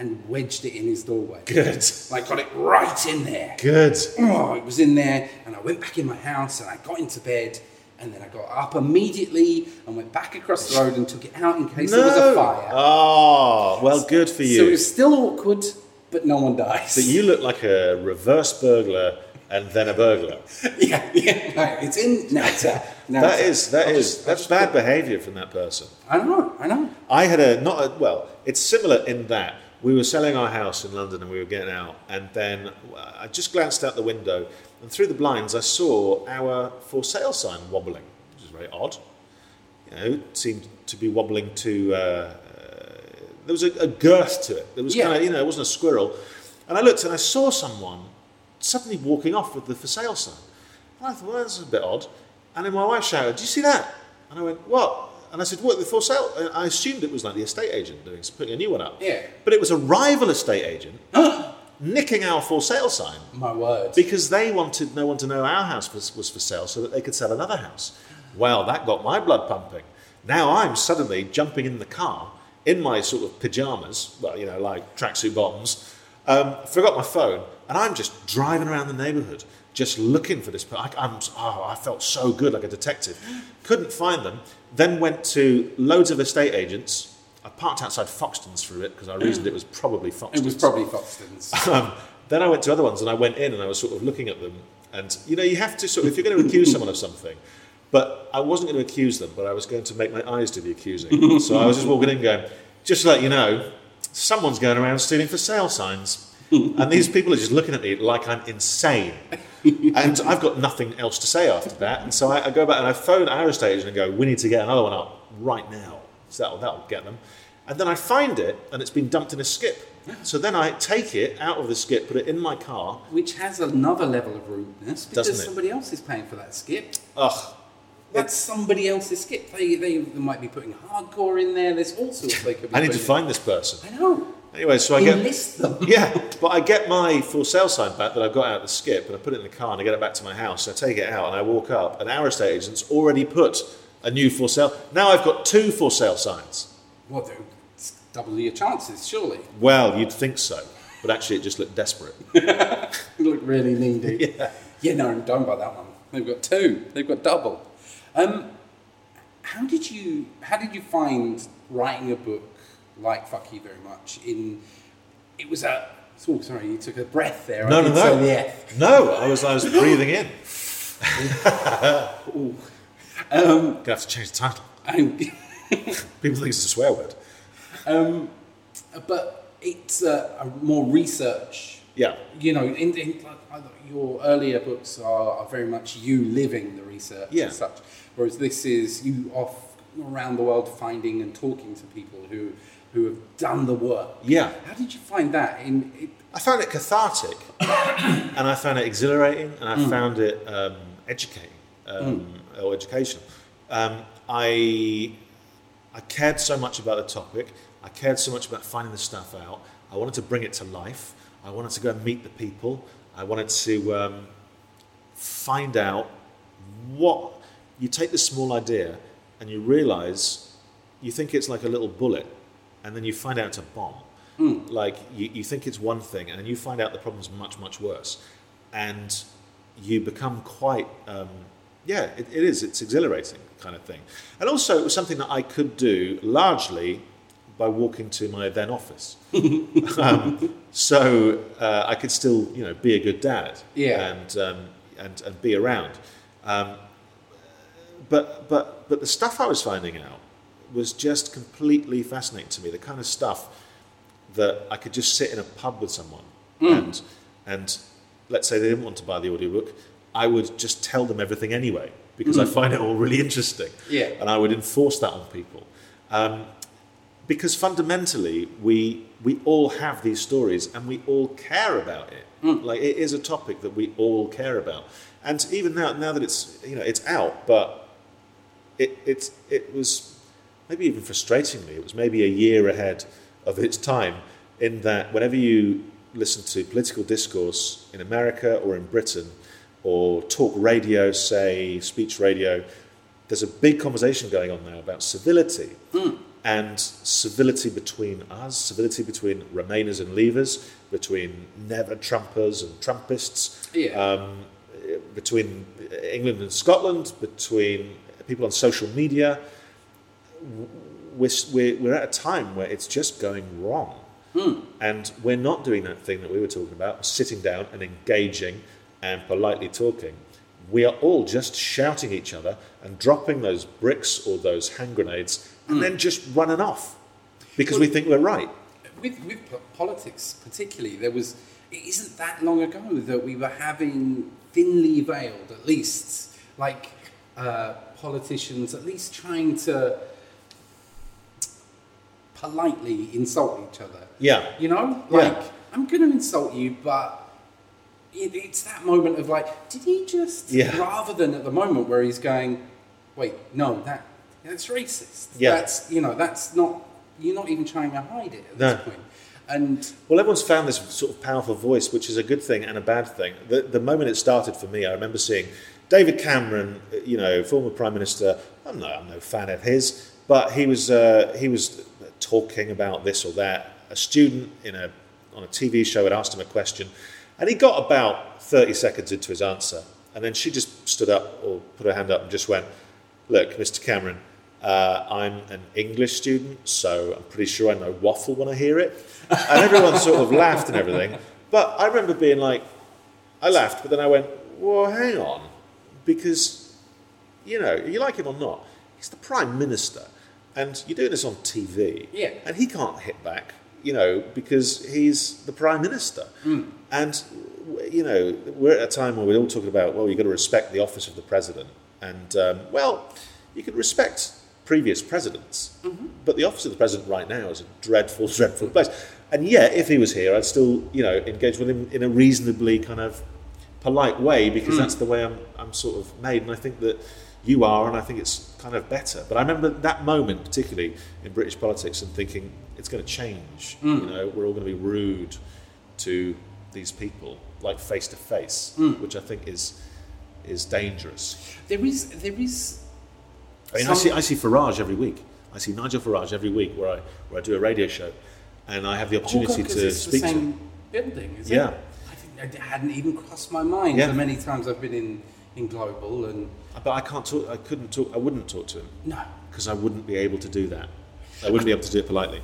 and wedged it in his doorway. Good. I got it right in there. Good. Oh, it was in there, and I went back in my house and I got into bed. And then I got up immediately and went back across the road and took it out in case there was a fire. Oh, well, good for you. So it was still awkward, but no one dies. But you look like a reverse burglar and then a burglar. Yeah, yeah, right. It's in now. It's out. Now That is that I'll is just- that's bad put- behaviour from that person. I know, I know. I had a not a, well. It's similar in that we were selling our house in London and we were getting out, and then uh, I just glanced out the window, and through the blinds I saw our for sale sign wobbling, which is very odd. You know, it seemed to be wobbling to. Uh, uh, there was a, a girth to it. There was Yeah. kind of you know it wasn't a squirrel, and I looked and I saw someone suddenly walking off with the for sale sign. And I thought, well, that's a bit odd. And then my wife shouted, "Do you see that?" And I went, "What?" And I said, "What? The for sale?" And I assumed it was like the estate agent doing putting a new one up. Yeah. But it was a rival estate agent nicking our for sale sign My word. because they wanted no one to know our house was, was for sale so that they could sell another house. Well, that got my blood pumping. Now I'm suddenly jumping in the car in my sort of pajamas, well, you know, like tracksuit bottoms, um, forgot my phone, and I'm just driving around the neighbourhood just looking for this. per- I, oh, I felt so good, like a detective. Couldn't find them. Then went to loads of estate agents. I parked outside Foxton's for it because I reasoned it was probably Foxton's. It was probably Foxton's. Um, then I went to other ones and I went in and I was sort of looking at them. And you know, you have to sort of, if you're going to accuse someone of something, but I wasn't going to accuse them, but I was going to make my eyes do the accusing. so I was just walking in going, just to let you know, someone's going around stealing for sale signs. and these people are just looking at me like I'm insane. And I've got nothing else to say after that. And so I, I go back and I phone agent and go, we need to get another one up right now. So that'll, that'll get them. And then I find it and it's been dumped in a skip. So then I take it out of the skip, put it in my car. Which has another level of rudeness because Doesn't it? somebody else is paying for that skip. Ugh, That's somebody else's skip. They, they, might be putting hardcore in there. There's all sorts they could be I need to putting find this person. I know. Anyway, so I get them. yeah, but I get my for sale sign back that I've got out of the skip, and I put it in the car, and I get it back to my house. And I take it out, and I walk up, and our estate agent's already put a new for sale. Now I've got two for sale signs. Well, it's double your chances, surely. Well, you'd think so, but actually it just looked desperate. You look really needy. Yeah. Yeah, no, I'm done by that one. They've got two. They've got double. Um, how did you How did you find writing a book like "Fuck You Very Much"? In it was a. Oh, sorry, you took a breath there. I No, no, no, say the F. no. I was I was breathing in. Um, Gonna have to change the title. People think it's a swear word. um, but it's uh, a more research. Yeah, You know, in, in like, your earlier books are, are very much you living the research Yeah. and such, whereas this is you off around the world finding and talking to people who who have done the work. yeah. How did you find that? In it, I found it cathartic, and I found it exhilarating, and I found it um, educating um, or educational. Um, I I cared so much about the topic. I cared so much about finding the stuff out. I wanted to bring it to life. I wanted to go and meet the people. I wanted to um, find out what you take this small idea and you realize you think it's like a little bullet, and then you find out it's a bomb. Like you, you think it's one thing, and then you find out the problem's much, much worse, and you become quite, um, yeah, it, it is. It's exhilarating kind of thing, and also it was something that I could do largely by walking to my then office. um, so uh, I could still, you know, be a good dad, Yeah. and um, and and be around. Um, but but but the stuff I was finding out was just completely fascinating to me. The kind of stuff that I could just sit in a pub with someone hmm. and and let's say they didn't want to buy the audiobook, I would just tell them everything anyway because hmm. I find it all really interesting. Yeah. And I would enforce that on people. Um, because fundamentally we we all have these stories and we all care about it. Hmm. Like it is a topic that we all care about. And even now now that it's you know it's out, but it it it was maybe even frustratingly, it was maybe a year ahead of its time in that whenever you listen to political discourse in America or in Britain or talk radio, say speech radio, there's a big conversation going on now about civility and civility between us, civility between Remainers and Leavers, between never Trumpers and Trumpists, Yeah. um, between England and Scotland, between people on social media. We're, we're, we're at a time where it's just going wrong. And we're not doing that thing that we were talking about, sitting down and engaging and politely talking. We are all just shouting each other and dropping those bricks or those hand grenades and then just running off because we think we're right. with with politics particularly, there was it isn't that long ago that we were having thinly veiled, at least, like uh, politicians, at least trying to politely insult each other. Yeah. You know, Yeah. like I'm going to insult you, but it, it's that moment of like, did he just? Yeah. Rather than at the moment where he's going, wait, no, that that's racist. Yeah. That's you know, that's not. You're not even trying to hide it at No. this point. And Well, everyone's found this sort of powerful voice, which is a good thing and a bad thing. The, the moment it started for me, I remember seeing David Cameron, you know, former Prime Minister. I'm no, I'm no fan of his, but he was uh, he was talking about this or that. A student in a on a TV show had asked him a question, And he got about 30 seconds into his answer. And then she just stood up or put her hand up and just went, Look, Mr. Cameron, uh, I'm an English student, so I'm pretty sure I know waffle when I hear it. And everyone sort of laughed and everything. But I remember being like, I laughed, but then I went, Well, hang on. Because, you know, you like him or not, he's the Prime Minister. And you're doing this on TV. Yeah. And he can't hit back, you know, because he's the Prime Minister. Mm. And, you know, we're at a time where we're all talking about, well, you've got to respect the office of the President. And, um, well, you can respect previous presidents, mm-hmm. but the office of the President right now is a dreadful, dreadful place. And yet, if he was here, I'd still, you know, engage with him in a reasonably kind of polite way because mm. that's the way I'm, I'm sort of made. And I think that you are, and I think it's kind of better. But I remember that moment, particularly in British politics, and thinking it's going to change. Mm. You know, we're all going to be rude to these people, like face to face, which I think is is dangerous. There is, there is. I mean, I see, I see Farage every week. I see Nigel Farage every week where I where I do a radio show, and I have the Oh, opportunity God, 'cause to it's speak the to same him. building, is Yeah. it? I think it hadn't even crossed my mind Yeah. the many times I've been in, in Global and But I can't talk. I couldn't talk. I wouldn't talk to him no. because I wouldn't be able to do that. I wouldn't be able to do it politely.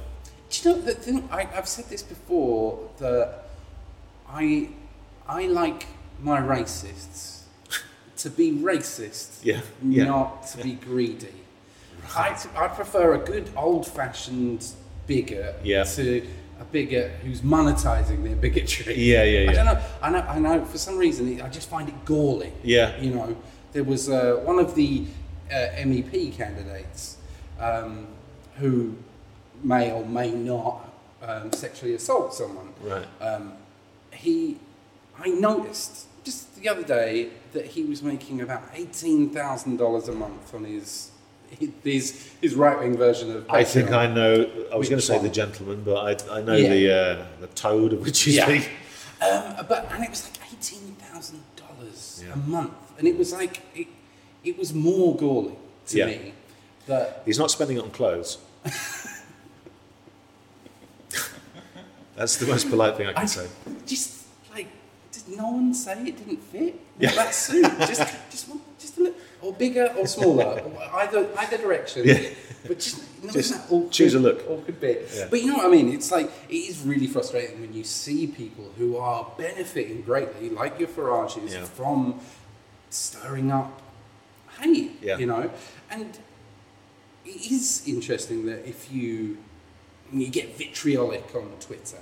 Do you know the thing? I, I've said this before that I I like my racists to be racist, Yeah, yeah, not to be greedy. I, I prefer a good old-fashioned bigot Yeah. to a bigot who's monetizing their bigotry. Yeah, yeah, yeah. I don't know. I know. I know. For some reason, I just find it galling. Yeah. You know, there was uh, one of the uh, MEP candidates um, who may or may not um, sexually assault someone. Right. Um, he, I noticed just the other day that he was making about eighteen thousand dollars a month on his his his right wing version of. Patreon. I think I know. I was going to say the gentleman, but I, I know Yeah. the uh, the toad of which you Yeah. speak. Um, but and it was like eighteen thousand dollars a month, and it was like it, it was more galling to Yeah. me that He's not spending it on clothes. That's the most polite thing I can I say. just like did no one say it didn't fit Yeah. that suit? Just just just a little, or bigger or smaller, or either either direction. Yeah. But just, know, Just that awkward, choose a look. Awkward bit. Yeah. But you know what I mean? It's like it is really frustrating when you see people who are benefiting greatly, like your Farages, Yeah. from stirring up hate. Yeah. You know, and it is interesting that if you you get vitriolic on Twitter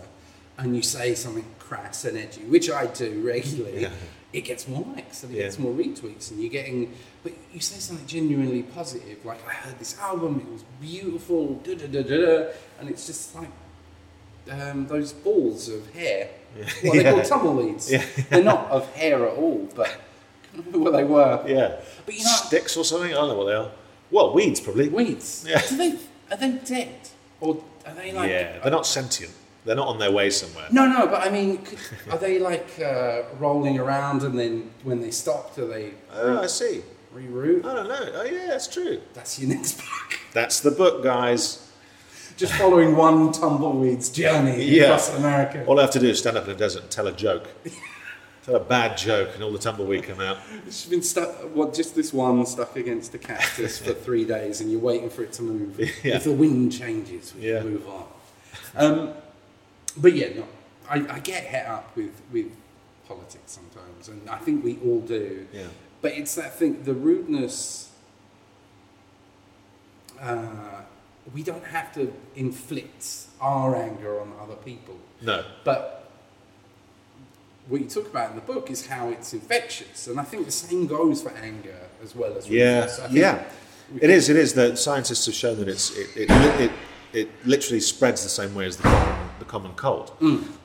and you say something crass and edgy, which I do regularly, Yeah. it gets more likes and it Yeah. gets more retweets, and you're getting. But you say something genuinely positive, like I heard this album, it was beautiful, da da da da, and it's just like um, those balls of hair. What they Yeah. call tumbleweeds. They're not of hair at all, but I remember what they were. Yeah. But you know- Sticks or something? I don't know what they are. Well, weeds probably. Weeds. Yeah. Do they, are they dead? Or are they like. yeah, they're not sentient. They're not on their way somewhere. No, no, but I mean, could, are they like uh, rolling around and then when they stop, do they Oh, I see. reroute? I don't know. Oh, yeah, that's true. That's your next book. That's the book, guys. Just following one tumbleweed's journey Yeah. across America. All I have to do is stand up in a desert and tell a joke. tell a bad joke, and all the tumbleweed come out. It's been stuck, what, just this one stuck against a cactus for three days and you're waiting for it to move. Yeah. If the wind changes, we Yeah. move on. Um, but yeah, no, I, I get het up with, with politics sometimes, and I think we all do. Yeah. But it's that thing, the rudeness. Uh, we don't have to inflict our anger on other people. No. But what you talk about in the book is how it's infectious, and I think the same goes for anger as well as Yeah. Yeah. It is. It is. that scientists have shown that it's it it, it, it literally spreads the same way as the common, the common cold.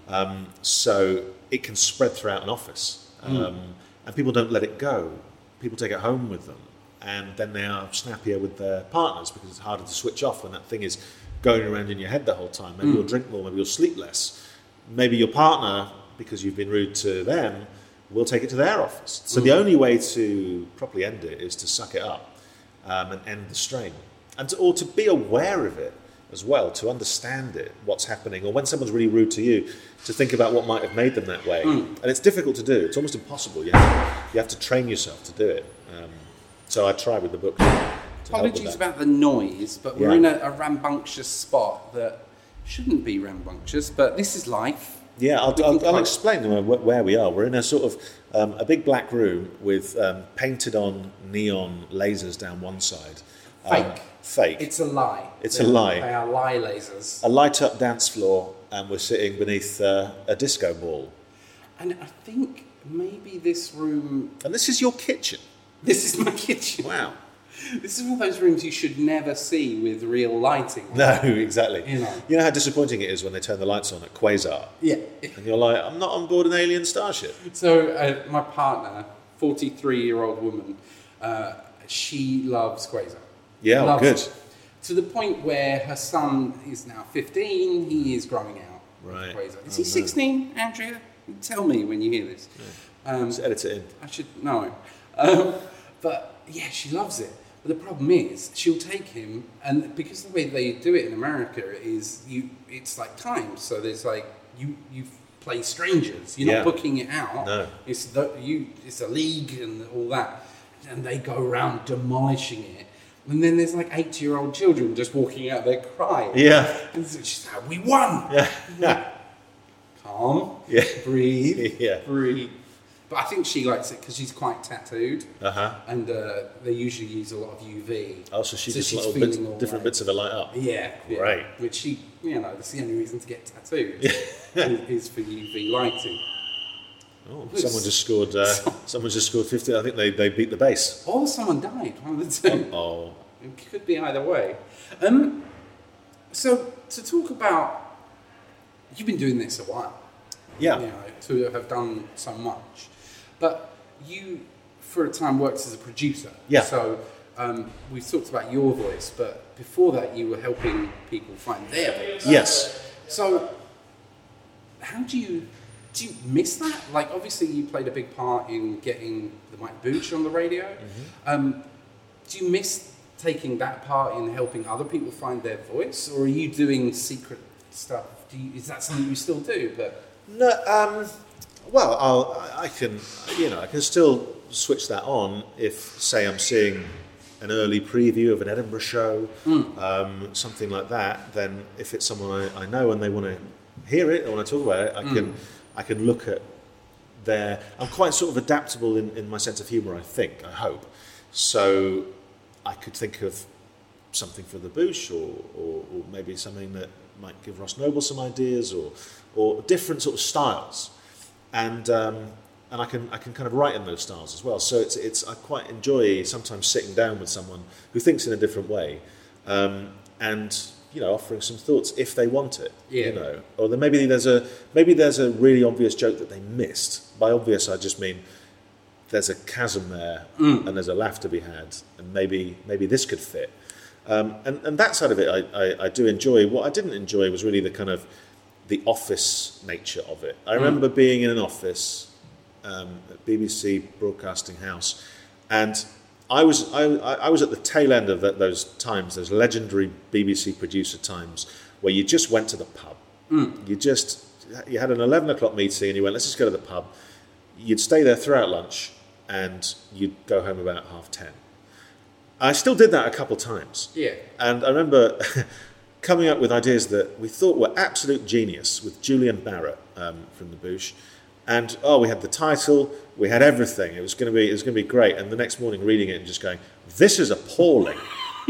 Um, so it can spread throughout an office, um, and people don't let it go. People take it home with them, and then they are snappier with their partners because it's harder to switch off when that thing is going around in your head the whole time. Maybe you'll drink more. Maybe you'll sleep less. Maybe your partner, because you've been rude to them, we'll take it to their office. So the only way to properly end it is to suck it up um, and end the strain, and to, or to be aware of it. as well to understand it, what's happening, or when someone's really rude to you, to think about what might have made them that way. And it's difficult to do. It's almost impossible. You have to, you have to train yourself to do it. Um, so I try with the book. To, to help with Apologies about the noise, but we're in a, a rambunctious spot that shouldn't be rambunctious, but this is life. Yeah, I'll, I'll, I'll explain where we are. We're in a sort of um, a big black room with um, painted on neon lasers down one side. Um, Fake. fake. It's a lie. It's a lie. They are lie lasers. a light up dance floor, and we're sitting beneath uh, a disco ball. And I think maybe this room. And this is your kitchen. This is my kitchen. Wow. This is one of those rooms you should never see with real lighting. No, exactly. You know. You know how disappointing it is when they turn the lights on at Quasar, Yeah. and you're like, I'm not on board an alien starship. So uh, my partner, forty-three-year-old woman, uh, she loves Quasar. Yeah, Loves good. it. To the point where her son is now fifteen. He is growing out. Right. Quasar. Is Oh, he no. sixteen, Andrea? Tell me when you hear this. Um, Just edit it in. I should know. Um, but yeah, she loves it. But the problem is, she'll take him, and because the way they do it in America is you, it's like times. So there's like you you play strangers. You're Yeah. not booking it out. No. It's the, you. It's a league and all that, and they go around demolishing it. And then there's like eight-year-old children just walking out there crying. Yeah. And she's like, "We won." Yeah. Calm. Yeah. Breathe. Yeah. Breathe. But I think she likes it because she's quite tattooed. Uh huh. And uh, they usually use a lot of UV. Oh, so she So just she's little bits, different right. bits of it light up. Yeah. yeah. Great. Which she, you know, that's the only reason to get tattooed is, for UV lighting. Oh, someone just scored. Uh, someone just scored 50. I think they, they beat the base. Or someone died, one of the two. Oh, It could be either way. Um, so, to talk about, you've been doing this a while. yeah. you know, to have done so much. But you, for a time, worked as a producer. Yeah. So um, we've talked about your voice, but before that, you were helping people find their voice. Yes. So how do you do? You miss that? Like, obviously, you played a big part in getting the Mighty Boosh on the radio. Mm-hmm. Um, do you miss taking that part in helping other people find their voice, or are you doing secret stuff? Do you, is that something you still do? But No, um, well, I'll, I can, you know, I can still switch that on if, say, I'm seeing an early preview of an Edinburgh show, um, something like that. Then, if it's someone I, I know and they want to hear it or want to talk about it, I can, I can look at their. I'm quite sort of adaptable in, in my sense of humour. I think, I hope. So, I could think of something for the Boosh, or, or, or maybe something that might give Ross Noble some ideas, or or different sort of styles, and um, and I can I can kind of write in those styles as well. So it's it's I quite enjoy sometimes sitting down with someone who thinks in a different way, um, and you know offering some thoughts if they want it. Yeah. You know, or then maybe there's a maybe there's a really obvious joke that they missed. By obvious, I just mean there's a chasm there and there's a laugh to be had and maybe maybe this could fit um, and, and that side of it I, I, I do enjoy what I didn't enjoy was really the kind of the office nature of it. I remember being in an office um, at BBC Broadcasting House and I was I, I was at the tail end of that, those times those legendary BBC producer times where you just went to the pub. You just you had an 11 o'clock meeting and you went let's just go to the pub. You'd stay there throughout lunch and you'd go home about half 10 i still did that a couple times. Yeah, and i remember coming up with ideas that we thought were absolute genius with Julian Barratt um, from the Boosh and oh we had the title we had everything it was going to be it was going to be great and the next morning reading it and just going this is appalling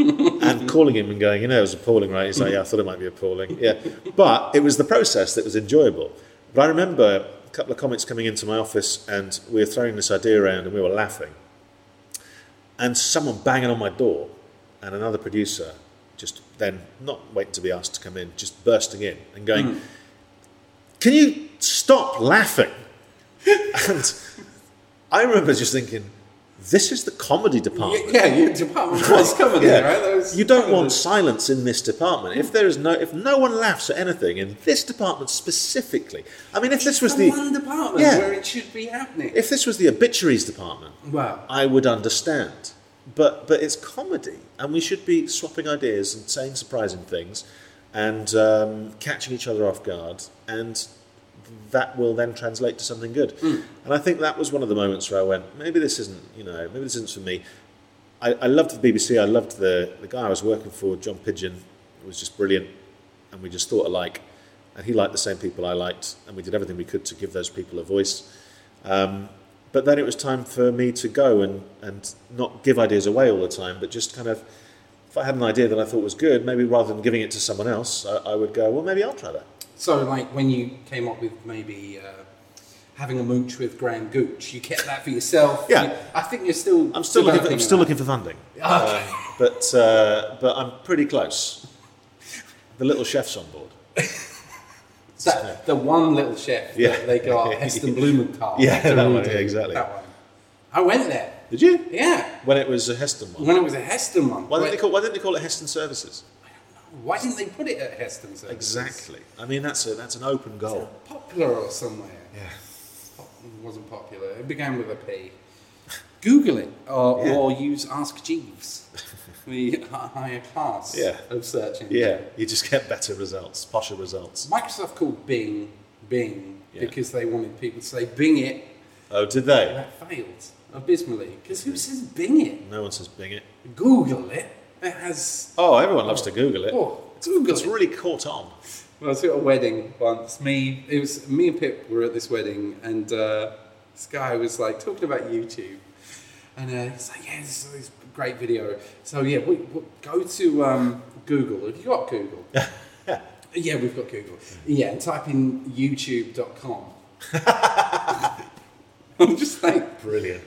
and calling him and going, you know, it was appalling, right? He's like, yeah, I thought it might be appalling. Yeah. But it was the process that was enjoyable. But I remember a couple of comics coming into my office and we were throwing this idea around and we were laughing. And someone banging on my door and another producer then, not waiting to be asked to come in, just bursting in and going, hmm. can you stop laughing? and I remember just thinking, this is the comedy department. yeah, your department was coming Yeah. right? Was You don't of want silence in this department. If there is no, if no one laughs at anything in this department specifically, I mean, if this was the the, one department Yeah. where it should be happening. if this was the obituaries department, Wow. I would understand. But but it's comedy, and we should be swapping ideas and saying surprising things. and um, catching each other off guard, and that will then translate to something good. And I think that was one of the moments where I went, maybe this isn't, you know, maybe this isn't for me. I, I loved the BBC. I loved the the guy I was working for, John Pidgeon, was just brilliant, and we just thought alike. And he liked the same people I liked, and we did everything we could to give those people a voice. Um, but then it was time for me to go and, and not give ideas away all the time, but just kind of, if I had an idea that I thought was good, maybe rather than giving it to someone else, I, I would go, well, maybe I'll try that. So, like when you came up with maybe uh, having a mooch with Graham Gooch, you kept that for yourself. Yeah. You- I think you're still. I'm still looking for, I'm still that. looking for funding, Um, but uh, but I'm pretty close. The little chef's on board. That, the one little chef Yeah. that they got, Heston Blumenthal. Yeah, that one, yeah, exactly. That one. I went there. Did you? Yeah. When it was a Heston one. When it was a Heston one. Why didn't, they call, why didn't they call it Heston Services? why didn't they put it at Heston? Services? Exactly. I mean, that's a, that's an open goal. Popular or somewhere. Yeah. It wasn't popular. It began with a P. Google it or, Yeah. or use Ask Jeeves, the higher class Yeah. of search engine. Yeah, you just get better results, posher results. Microsoft called Bing Bing Yeah. because they wanted people to say Bing it. Oh, did they? That failed abysmally because who says Bing it? No one says Bing it. Google it. It has. Oh, everyone loves to Google it. Oh, Google It's it. really caught on. Well, I was at a wedding once. Me, it was me and Pip were at this wedding, and uh, this guy was like talking about YouTube, and uh, he's like, "Yeah, this is this great video." So yeah, we, we go to um, Google. Have you got Google? yeah, we've got Google. Yeah, and type in YouTube.com. I'm just like, Brilliant.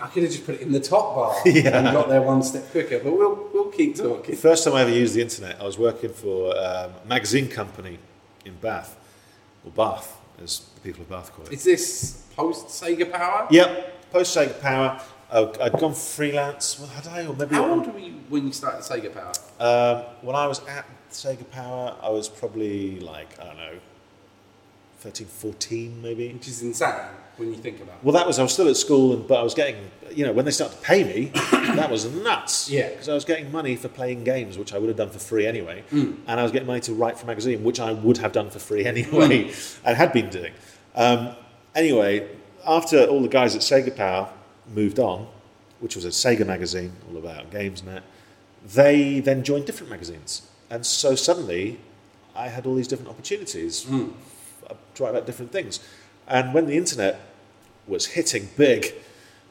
I could have just put it in the top bar Yeah. and got there one step quicker. But we'll we'll keep talking. The first time I ever used the internet, I was working for um, a magazine company in Bath, or Bath, as the people of Bath call it. Is this post Sega Power? Yep, post Sega Power. I- I'd gone freelance. Well, had I? Or maybe How old were you when you started Sega Power? Um, when I was at Sega Power, I was probably like, I don't know, 13, 14 maybe. Which is insane when you think about it. Well, that was, I was still at school, and, but I was getting, you know, when they started to pay me, that was nuts. Yeah. Because I was getting money for playing games, which I would have done for free anyway. Mm. And I was getting money to write for a magazine, which I would have done for free anyway, and had been doing. Um, anyway, after all the guys at Sega Power moved on, which was a Sega magazine all about games and that, they then joined different magazines. And so suddenly, I had all these different opportunities Mm. to write about different things. And when the internet was hitting big,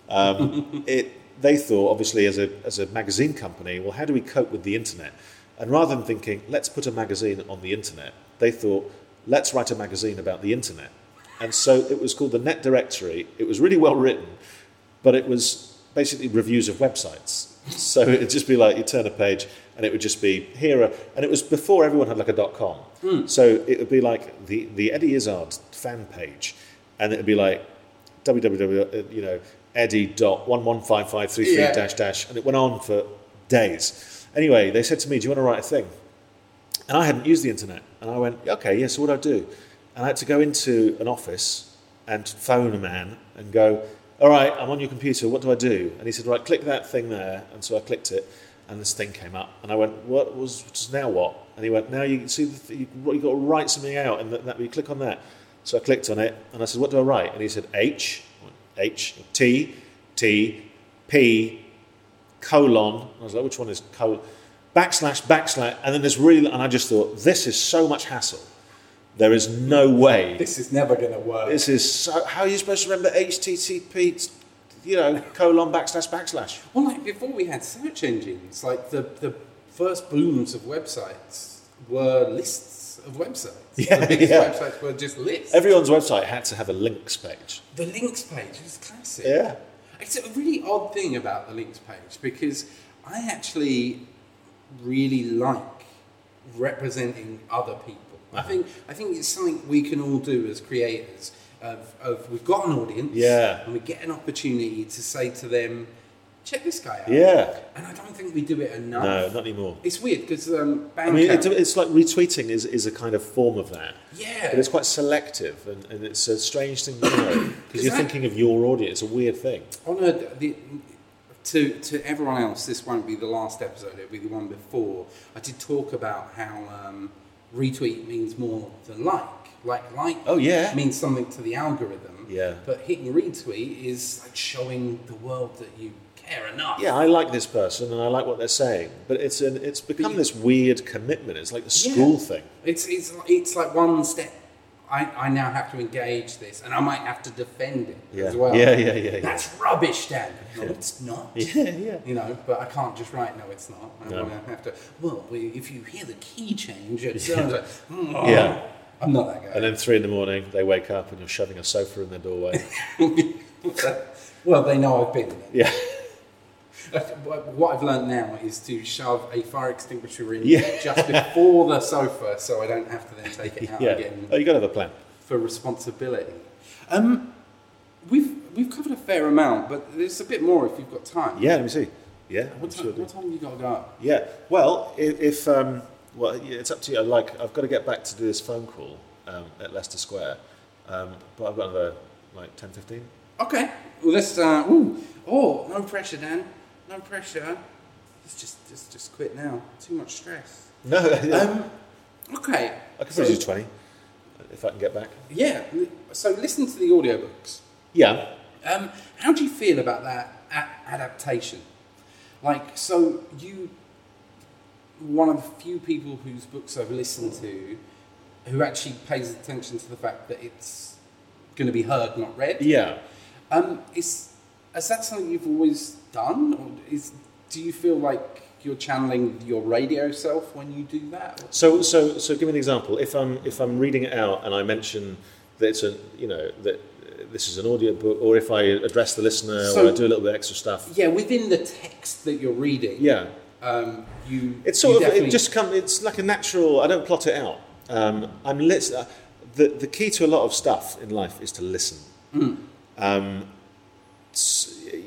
um, it, they thought, obviously, as a, as a magazine company, well, how do we cope with the internet? And rather than thinking, let's put a magazine on the internet, they thought, let's write a magazine about the internet. And so it was called the Net Directory. It was really well written, but it was basically reviews of websites. So it'd just be like you turn a page and it would just be here, are, and it was before everyone had like a dot com. Hmm. So it would be like the, the Eddie Izzard fan page, and it would be like www, you know, eddie.115533 Yeah. dash dash, and it went on for days. Anyway, they said to me, "Do you want to write a thing?" And I hadn't used the internet, and I went, "Okay, yeah." So what do I do? And I had to go into an office and phone a man and go, "All right, I'm on your computer. What do I do?" And he said, "Right, click that thing there." And so I clicked it, and this thing came up, and I went, "What was now? What?" And he went, "Now you see the th- you you got to write something out, and that, that you click on that." So I clicked on it, and I said, "What do I write?" And he said, "H, H, T, T, P, colon." I was like, "Which one is colon?" Backslash, backslash, and then there's really, and I just thought, this is so much hassle. There is no way This is never going to work. this is so. How are you supposed to remember HTTP? You know, colon backslash backslash. well, like before we had search engines, like the, the first booms of websites were lists of websites. Yeah, the biggest yeah. websites were just lists. Everyone's website had to have a links page. the links page is classic. Yeah. It's a really odd thing about the links page because I actually really like representing other people. I think I think it's something we can all do as creators. Of, of we've got an audience, Yeah. and we get an opportunity to say to them, "Check this guy out." Yeah. and I don't think we do it enough. No, not anymore. It's weird because um, I mean, it, it's like retweeting is, is a kind of form of that. Yeah. But it's quite selective, and, and it's a strange thing to know because you're thinking of your audience. It's a weird thing. on a the, to to everyone else, this won't be the last episode. It'll be the one before. I did talk about how um, retweet means more than like. Like like Oh, yeah. means something to the algorithm. Yeah. But hitting retweet is like showing the world that you care enough. Yeah, I like this person and I like what they're saying, but it's an, it's become this weird commitment. It's like the school Yeah. thing. It's it's it's like one step. I, I now have to engage this, and I might have to defend it Yeah. as well. Yeah, yeah, yeah, yeah. That's rubbish, Dan. No, it's not. Yeah, yeah. You know, but I can't just write. No, it's not. I No. have to. Well, if you hear the key change, it's so- oh, Yeah. I'm not that guy. And then three in the morning, they wake up and you're shoving a sofa in their doorway. well, they know I've been there. yeah. What I've learned now is to shove a fire extinguisher in Yeah. just before the sofa, so I don't have to then take it out Yeah. again. Oh, you got to have a plan. for responsibility. Um, we've we've covered a fair amount, but there's a bit more if you've got time. Yeah, let me see. Yeah, What, time, do. what time have you got to go? Yeah. Well, if, if um, well, yeah, it's up to you. Like, I've got to get back to do this phone call um, at Leicester Square, um, but I've got another like 10, 15. Okay. Well, let's. Uh, ooh, oh, no pressure, Dan. No pressure. Let's just just just quit now. Too much stress. No, Um, okay. I can probably do 20 if I can get back. Yeah. So listen to the audiobooks. Yeah. Um, how do you feel about that a- adaptation? Like, so you, one of the few people whose books I've listened to, who actually pays attention to the fact that it's going to be heard, not read. Yeah. Um, is is that something you've always done, or is do you feel like you're channeling your radio self when you do that? So, so, so, give me an example. If I'm if I'm reading it out and I mention that it's a you know that this is an audio book, or if I address the listener So- or I do a little bit extra stuff. Yeah, within the text that you're reading. Yeah. Um, you. It's sort you of it just come. It's like a natural. I don't plot it out. Um, I'm lis- uh, the the key to a lot of stuff in life is to listen. Um, s-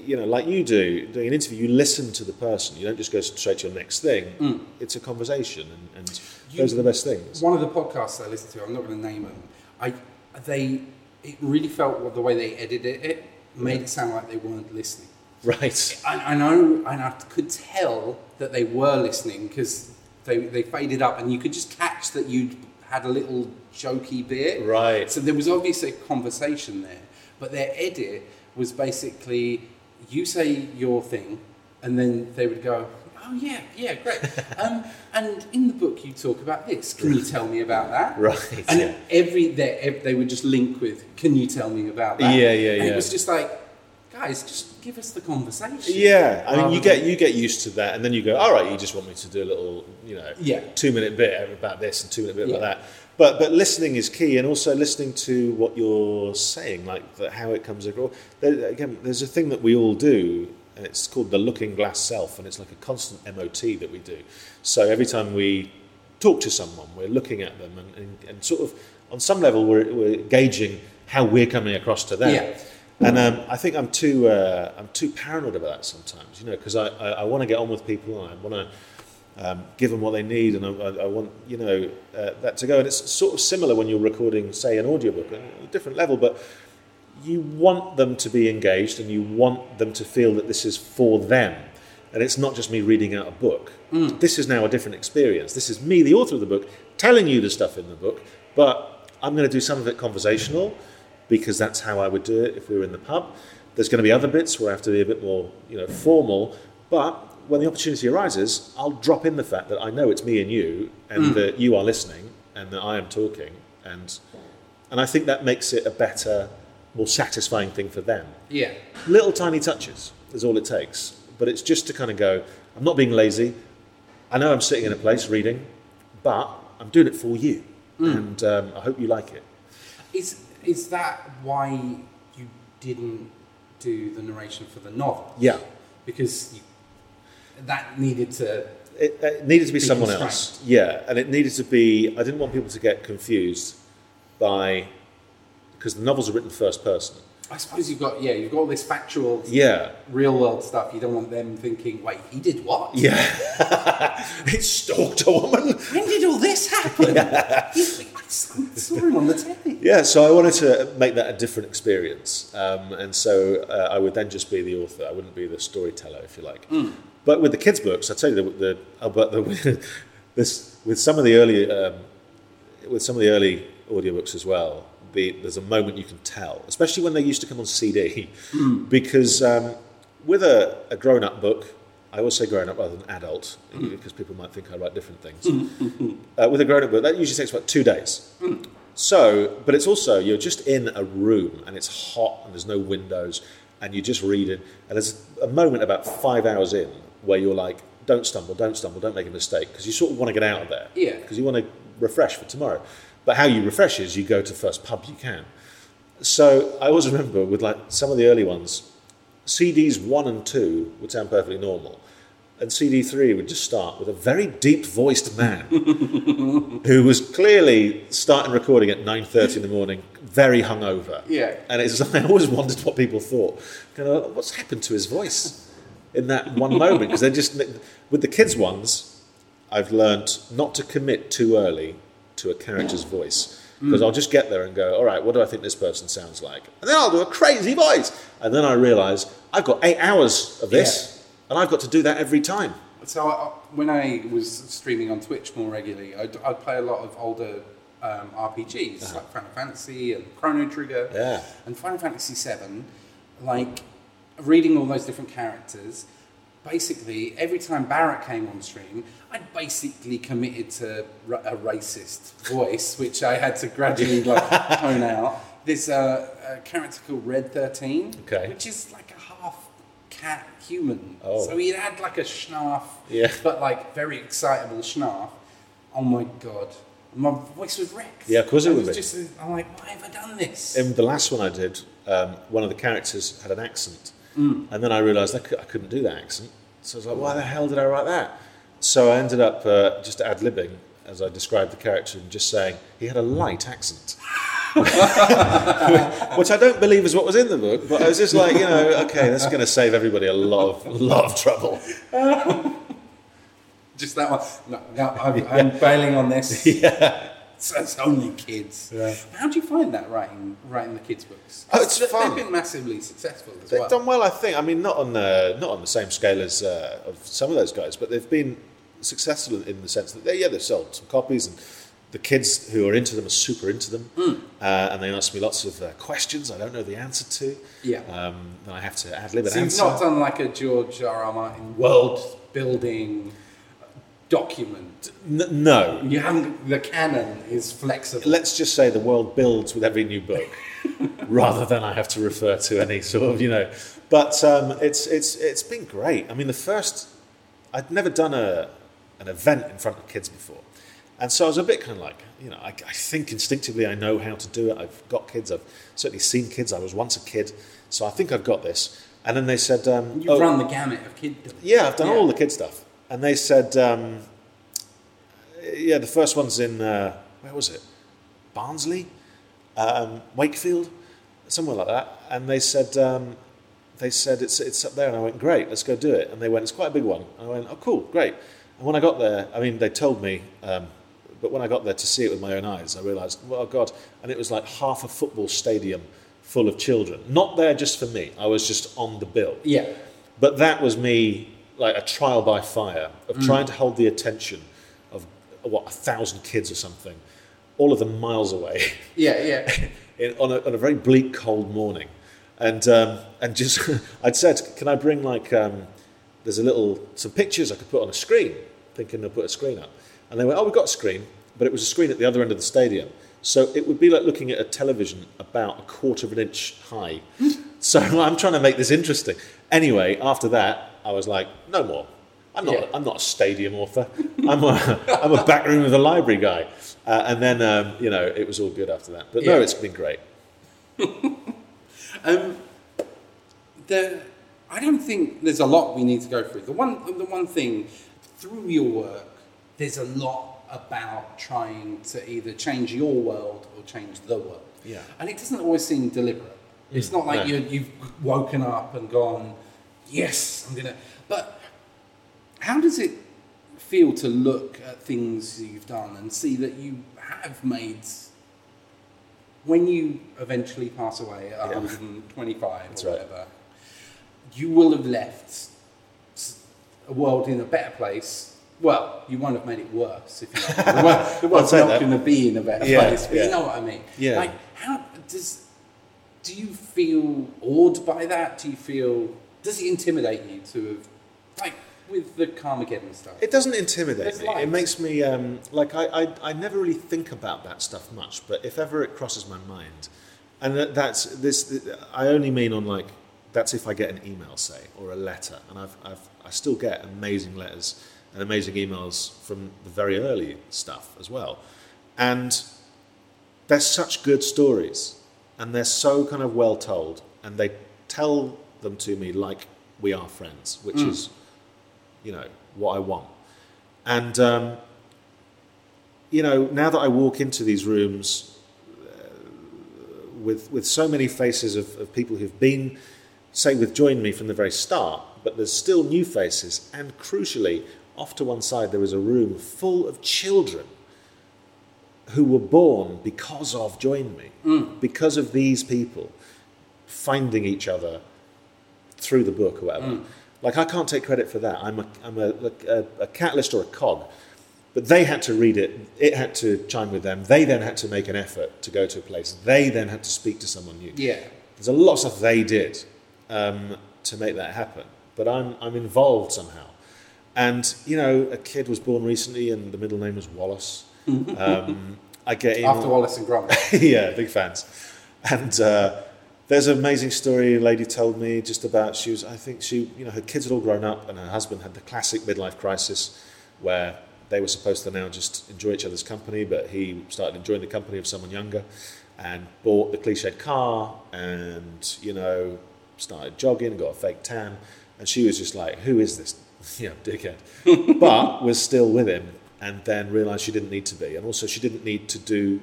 you know, like you do doing an interview, you listen to the person. You don't just go straight to your next thing. Mm. It's a conversation, and, and those are the best things. One of the podcasts I listened to, I'm not going to name them. I they it really felt what the way they edited it made it sound like they weren't listening. Right. I, I know, and I could tell that they were listening because they they faded up, and you could just catch that you'd had a little jokey bit. Right. So there was obviously a conversation there, but their edit was basically you say your thing, and then they would go. Oh yeah, yeah, great. um, and in the book, you talk about this. Can you tell me about that? Right, And yeah. every they, they would just link with. Can you tell me about that? Yeah, yeah, And yeah. It was just like, guys, just give us the conversation. Yeah, I mean, you get you get used to that, and then you go, all right, you just want me to do a little, you know, Yeah. two minute bit about this and two minute bit Yeah. about that. But but listening is key, and also listening to what you're saying, like the, how it comes across. There, again, there's a thing that we all do, and it's called the looking glass self, and it's like a constant MOT that we do. So every time we talk to someone, we're looking at them, and, and, and sort of on some level, we're, we're gauging how we're coming across to them. Yeah. And um, I think I'm too uh, I'm too paranoid about that sometimes, you know, because I, I, I want to get on with people and I want to um, give them what they need, and I, I, want you know uh, that to go. And it's sort of similar when you're recording, say, an audiobook, a different level, but you want them to be engaged and you want them to feel that this is for them. And it's not just me reading out a book. This is now a different experience. This is me, the author of the book, telling you the stuff in the book, but I'm going to do some of it conversational because that's how I would do it if we were in the pub. There's going to be other bits where I have to be a bit more, you know, formal, but when the opportunity arises, I'll drop in the fact that I know it's me and you, and that you are listening, and that I am talking, and and I think that makes it a better, more satisfying thing for them. Yeah. Little tiny touches is all it takes, but it's just to kind of go. I'm not being lazy. I know I'm sitting in a place reading, but I'm doing it for you, and um, I hope you like it. Is is that why you didn't do the narration for the novel? Yeah. Because you, that needed to. It, it needed to be, Be someone else. Yeah, and it needed to be. I didn't want people to get confused by because the novels are written first person. I suppose you've got yeah, you've got all this factual, Yeah, real world stuff. You don't want them thinking, wait, he did what? yeah. he stalked a woman. When did all this happen? Like, I saw him on the telly. Yeah, so I wanted to make that a different experience, um, and so uh, I would then just be the author. I wouldn't be the storyteller, if you like. But with the kids' books, I tell you, the, the oh, but the, this with some of the early um, with some of the early audiobooks as well. The, there's a moment you can tell, especially when they used to come on CD, because um, with a, a grown-up book, I always say grown-up rather than adult, because people might think I write different things. uh, with a grown-up book, that usually takes about two days. So, but it's also you're just in a room and it's hot and there's no windows and you're just reading and there's a moment about five hours in where you're like, don't stumble, don't stumble, don't make a mistake because you sort of want to get out of there. Yeah. Because you want to refresh for tomorrow. But how you refresh is you go to the first pub you can. So I always remember with like some of the early ones, CDs one and two would sound perfectly normal. And CD three would just start with a very deep voiced man who was clearly starting recording at 9.30 in the morning, very hungover. Yeah. And it's I always wondered what people thought. You know, what's happened to his voice in that one moment? Because they're just, with the kids' ones, I've learned not to commit too early to a character's voice. Because I'll just get there and go, all right, what do I think this person sounds like? And then I'll do a crazy voice. And then I realise I've got eight hours of this, and I've got to do that every time. So I, when I was streaming on Twitch more regularly, I'd, I'd play a lot of older um, RPGs like Final Fantasy and Chrono Trigger. Yeah. And Final Fantasy VII, like reading all those different characters. Basically, every time Barret came on stream, I'd basically committed to a racist voice, which I had to gradually like tone out. There's a, a character called Red Thirteen, Okay. which is like a half cat human. Oh. So he had like a schnaff, Yeah. but like very excitable schnaff. Oh my god, my voice was wrecked. Yeah, of course it would was be. Just, I'm like, why have I done this? In the last one I did, um, one of the characters had an accent, and then I realised I, couldn't do that accent. So I was like, why the hell did I write that? So I ended up uh, just ad libbing as I described the character and just saying he had a light accent. Which I don't believe is what was in the book, but I was just like, you know, okay, that's going to save everybody a lot of, lot of trouble. Just that one. No, no I'm, I'm bailing on this. Yeah. It's, it's only kids. How do you find that writing writing the kids' books? Oh, it's They- fun. They've been massively successful as well. They've well. done well, I think. I mean, not on the not on the same scale as uh, of some of those guys, but they've been successful in the sense that they, yeah, they've sold some copies, and the kids who are into them are super into them, Hmm. uh, and they ask me lots of uh, questions I don't know the answer to. Yeah. um, then I have to ad lib an So you've not done like a George R. R. Martin world building document. N- no, You haven't. The canon is flexible. let's just say the world builds with every new book, rather than I have to refer to any sort of, you know. But um, it's it's it's been great. I mean, the first I'd never done a an event in front of kids before, and so I was a bit kind of like, you know, I, I think instinctively I know how to do it. I've got kids. I've certainly seen kids. I was once a kid, so I think I've got this. And then they said, um, You've oh, run the gamut of kiddom. yeah, I've done Yeah. all the kid stuff. And they said, um, yeah, the first one's in, uh, where was it? Barnsley? Um, Wakefield? Somewhere like that. And they said, um, they said, it's, it's up there. And I went, great, let's go do it. And they went, it's quite a big one. And I went, oh, cool, great. And when I got there, I mean, they told me, um, but when I got there to see it with my own eyes, I realised, well, God, and it was like half a football stadium full of children. Not there just for me. I was just on the bill. Yeah. But that was me, like a trial by fire of trying to hold the attention of what a thousand kids or something, all of them miles away, Yeah. Yeah. in, on, a, on a very bleak, cold morning, and um, and just I'd said, can I bring like um, there's a little some pictures I could put on a screen, thinking they'll put a screen up, and they went, oh, we've got a screen, but it was a screen at the other end of the stadium. So it would be like looking at a television about a quarter of an inch high. so I'm trying to make this interesting. Anyway, after that, I was like, no more. I'm not. Yeah. I'm not a stadium author. I'm a. I'm a back room of the library guy. Uh, and then um, you know it was all good after that. But no, it's been great. Um, the, I don't think there's a lot we need to go through. The one, the one thing through your work, there's a lot about trying to either change your world or change the world. Yeah. And it doesn't always seem deliberate. It's not like no. you you've woken up and gone, yes, I'm gonna. But how does it feel to look at things you've done and see that you have made when you eventually pass away at Yeah. 125 That's or right. whatever, you will have left a world in a better place. Well, you won't have made it worse if you. Know. the world's not going to be in a better Yeah, place, but yeah. you know what I mean. Yeah. Like, how does do you feel awed by that? Do you feel does it intimidate you to have like with the Carmageddon stuff? It doesn't intimidate There's me. light. It makes me um, like I, I, I never really think about that stuff much. But if ever it crosses my mind, and that, that's this, I only mean on like that's if I get an email, say, or a letter, and I've, I've I still get amazing letters and amazing emails from the very early stuff as well, and they're such good stories, and they're so kind of well told, and they tell them to me like we are friends, which is you know what I want. And um, you know, now that I walk into these rooms uh, with with so many faces of, of people who've been, say, with joined me from the very start, but there's still new faces, and crucially, off to one side there was a room full of children who were born because of join me, because of these people finding each other through the book or whatever. Like I can't take credit for that. I'm a I'm a, a, a catalyst or a cog, but they had to read it. It had to chime with them. They then had to make an effort to go to a place. They then had to speak to someone new. Yeah. There's a lot of stuff they did um, to make that happen, but I'm I'm involved somehow. And you know, a kid was born recently, and the middle name was Wallace. Um, I get in After Wallace and Gromit. yeah, big fans. And uh, there's an amazing story a lady told me just about she was, I think she, you know, her kids had all grown up and her husband had the classic midlife crisis where they were supposed to now just enjoy each other's company, but he started enjoying the company of someone younger and bought the cliched car and, you know, started jogging, got a fake tan. And she was just like, who is this, you know, dickhead? but was still with him and then realised she didn't need to be. And also she didn't need to do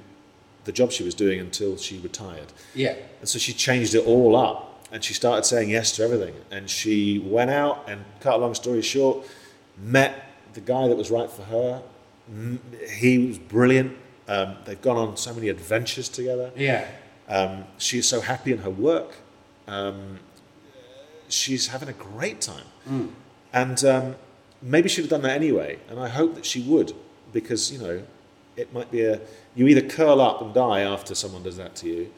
the job she was doing until she retired. Yeah. And so she changed it all up and she started saying yes to everything. And she went out and, cut a long story short, met the guy that was right for her. He was brilliant. Um, they've gone on so many adventures together. Yeah. Um, she's so happy in her work. Um, she's having a great time. And um, maybe she'd have done that anyway. And I hope that she would, because, you know, it might be a. You either curl up and die after someone does that to you,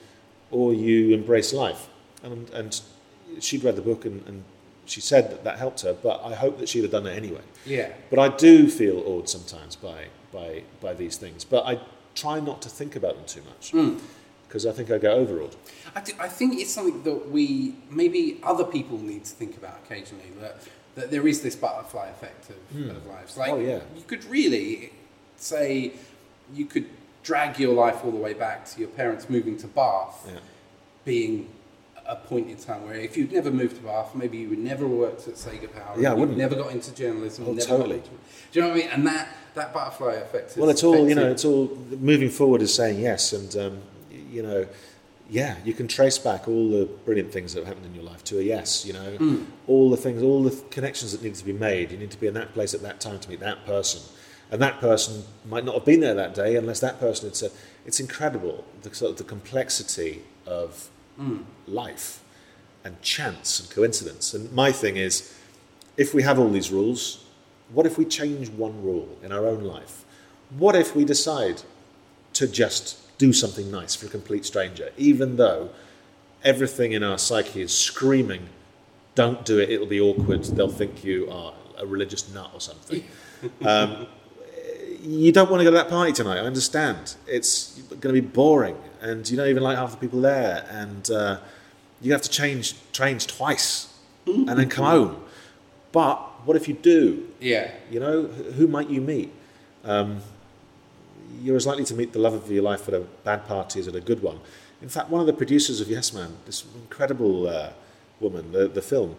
or you embrace life. And, and she'd read the book and, and she said that that helped her, but I hope that she'd have done it anyway. Yeah. But I do feel awed sometimes by, by, by these things. But I try not to think about them too much hmm. because I think I get overawed. I, I think it's something that we maybe other people need to think about occasionally. That that there is this butterfly effect of, of lives. Like Oh, yeah. you could really say you could drag your life all the way back to your parents moving to Bath, Yeah. being a point in time where if you'd never moved to Bath, maybe you would never worked at Sega Power. Yeah, I wouldn't. Never got into journalism. Oh, never totally. Into, do you know what I mean? And that that butterfly effect. Is Well, it's all you know. It's all moving forward is saying yes, and um, you know, yeah, you can trace back all the brilliant things that have happened in your life to a yes. You know, hmm. all the things, all the connections that need to be made. You need to be in that place at that time to meet that person, and that person might not have been there that day unless that person had said. It's incredible the sort of the complexity of hmm. life and chance and coincidence. And my thing is, if we have all these rules, what if we change one rule in our own life? What if we decide to just do something nice for a complete stranger, even though everything in our psyche is screaming, don't do it, it'll be awkward, they'll think you are a religious nut or something. Um, you don't want to go to that party tonight, I understand. It's going to be boring, and you don't even like half the people there, and uh, you have to change trains twice and then come home. But what if you do? yeah. You know, who might you meet? Um, you're as likely to meet the love of your life at a bad party as at a good one. In fact, one of the producers of Yes Man, this incredible uh, woman, the, the film,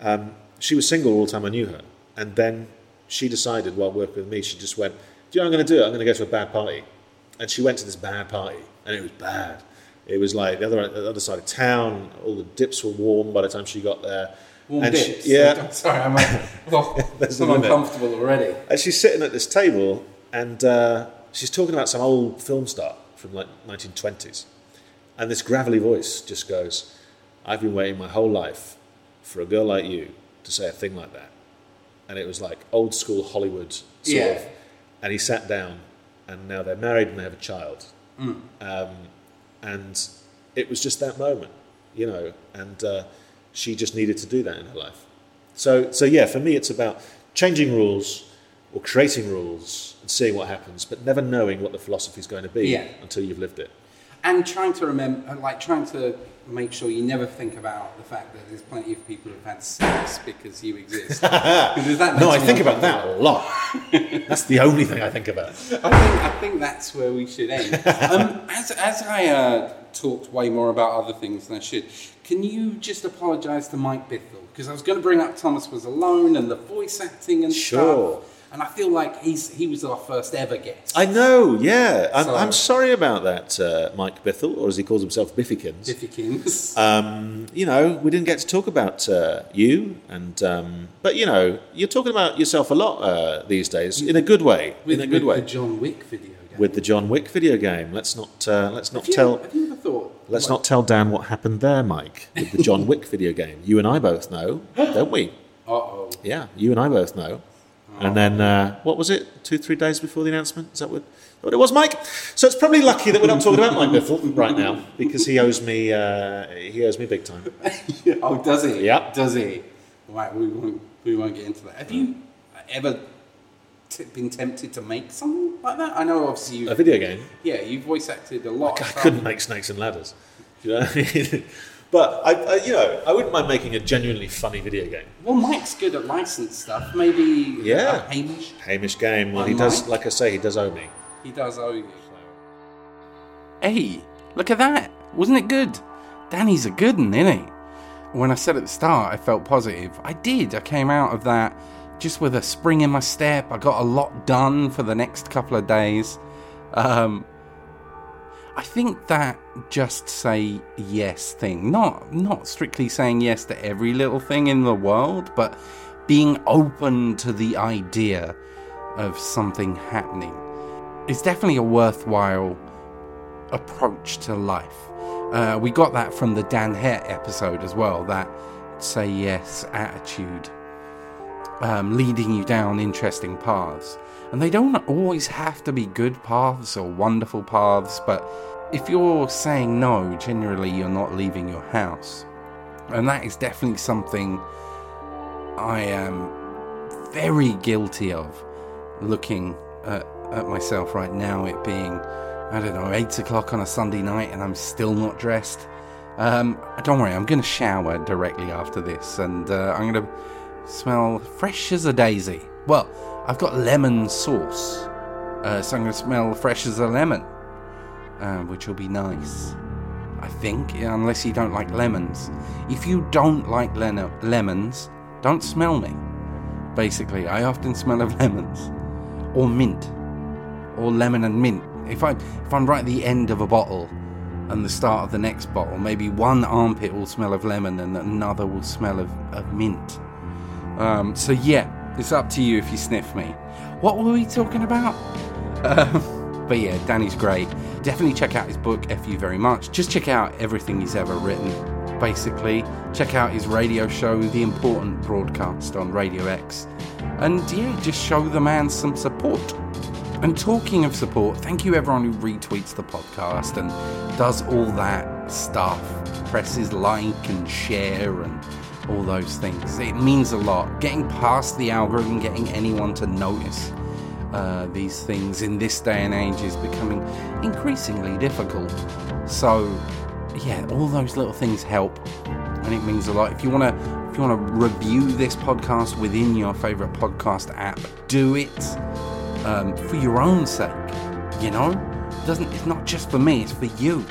um, she was single all the time I knew her. And then she decided while working with me, she just went, Do you know what I'm going to do? it? I'm going to go to a bad party. And she went to this bad party, and it was bad. It was like the other, the other side of town, all the dips were warm by the time she got there. Warm And she- dips. yeah. Sorry, I'm, well, I'm uncomfortable already. And she's sitting at this table, and uh, she's talking about some old film star from like 1920s. And this gravelly voice just goes, "I've been waiting my whole life for a girl like you to say a thing like that." And it was like old school Hollywood sort Yeah. of. And he sat down, and now they're married and they have a child. Mm. Um, and it was just that moment, you know. And uh, she just needed to do that in her life. So, so yeah, for me, it's about changing rules or creating rules seeing what happens, but never knowing what the philosophy is going to be Yeah. until you've lived it. And trying to remember, like trying to make sure you never think about the fact that there's plenty of people who've had sex because you exist. Because that No, I think about that a lot. That's the only thing I think about. I think, I think that's where we should end. Um, as, as I uh, talked way more about other things than I should, can you just apologise to Mike Bithell? Because I was going to bring up Thomas Was Alone and the voice acting and Sure. stuff. And I feel like he's he was our first ever guest. I know, yeah. I'm, So- I'm sorry about that, uh, Mike Bithell, or as he calls himself, Biffikins. Diffikins. Um, you know, we didn't get to talk about uh, you, and um, but you know, you're talking about yourself a lot uh, these days in a good way. with, in a good with way. the John Wick video game. with the John Wick video game. Let's not uh, let's not have, you, tell have you ever thought? let's like- not tell Dan what happened there, Mike, with the John Wick video game. You and I both know, don't we? Uh-oh. Yeah, you and I both know. And then uh, what was it? Two three days before the announcement? Is that what, what it was, Mike? So it's probably lucky that we're not talking about Mike Bithell right now because he owes me uh, he owes me big time. oh, does he? Yeah. Does he? Right, we won't, we won't get into that. Have you ever t- been tempted to make something like that? I know, obviously, you A video game. Yeah, you voice acted a lot. I couldn't make snakes and ladders. Do you know what I mean? But I, I, you know, I wouldn't mind making a genuinely funny video game. Well, Mike's good at licensed stuff. Maybe Yeah. Hamish, Hamish game. Well, he does, like I say, he does owe me. he does owe you. Hey, look at that! Wasn't it good? Danny's a good one, isn't he? When I said at the start I felt positive, I did. I came out of that just with a spring in my step. I got a lot done for the next couple of days. Um, I think that just say yes thing, not not strictly saying yes to every little thing in the world, but being open to the idea of something happening is definitely a worthwhile approach to life. Uh, we got that from the Dan Hett episode as well, that say yes attitude, um, leading you down interesting paths. And they don't always have to be good paths or wonderful paths, but if you're saying no, generally you're not leaving your house. And that is definitely something I am very guilty of looking at, at myself right now, it being, I don't know, 8 o'clock on a Sunday night and I'm still not dressed. Um, don't worry, I'm going to shower directly after this and uh, I'm going to smell fresh as a daisy. Well, I've got lemon sauce, uh, so I'm going to smell fresh as a lemon, uh, which will be nice. I think, unless you don't like lemons. If you don't like lemons, don't smell me. Basically, I often smell of lemons or mint or lemon and mint. If I if I'm right at the end of a bottle and the start of the next bottle, maybe one armpit will smell of lemon and another will smell of, of mint. Um, so yeah, it's up to you if you sniff me. What were we talking about? Um, but yeah, Danny's great. Definitely check out his book, F You Very Much. Just check out everything he's ever written, basically. Check out his radio show, The Important Broadcast on Radio X. And yeah, just show the man some support. And talking of support, thank you everyone who retweets the podcast and does all that stuff, presses like and share and all those things. It means a lot. Getting past the algorithm, getting anyone to notice uh, these things in this day and age is becoming increasingly difficult. So, yeah, all those little things help, and it means a lot. If you want to, if you want to review this podcast within your favorite podcast app, do it um, for your own sake. You know, it doesn't it's not just for me; it's for you.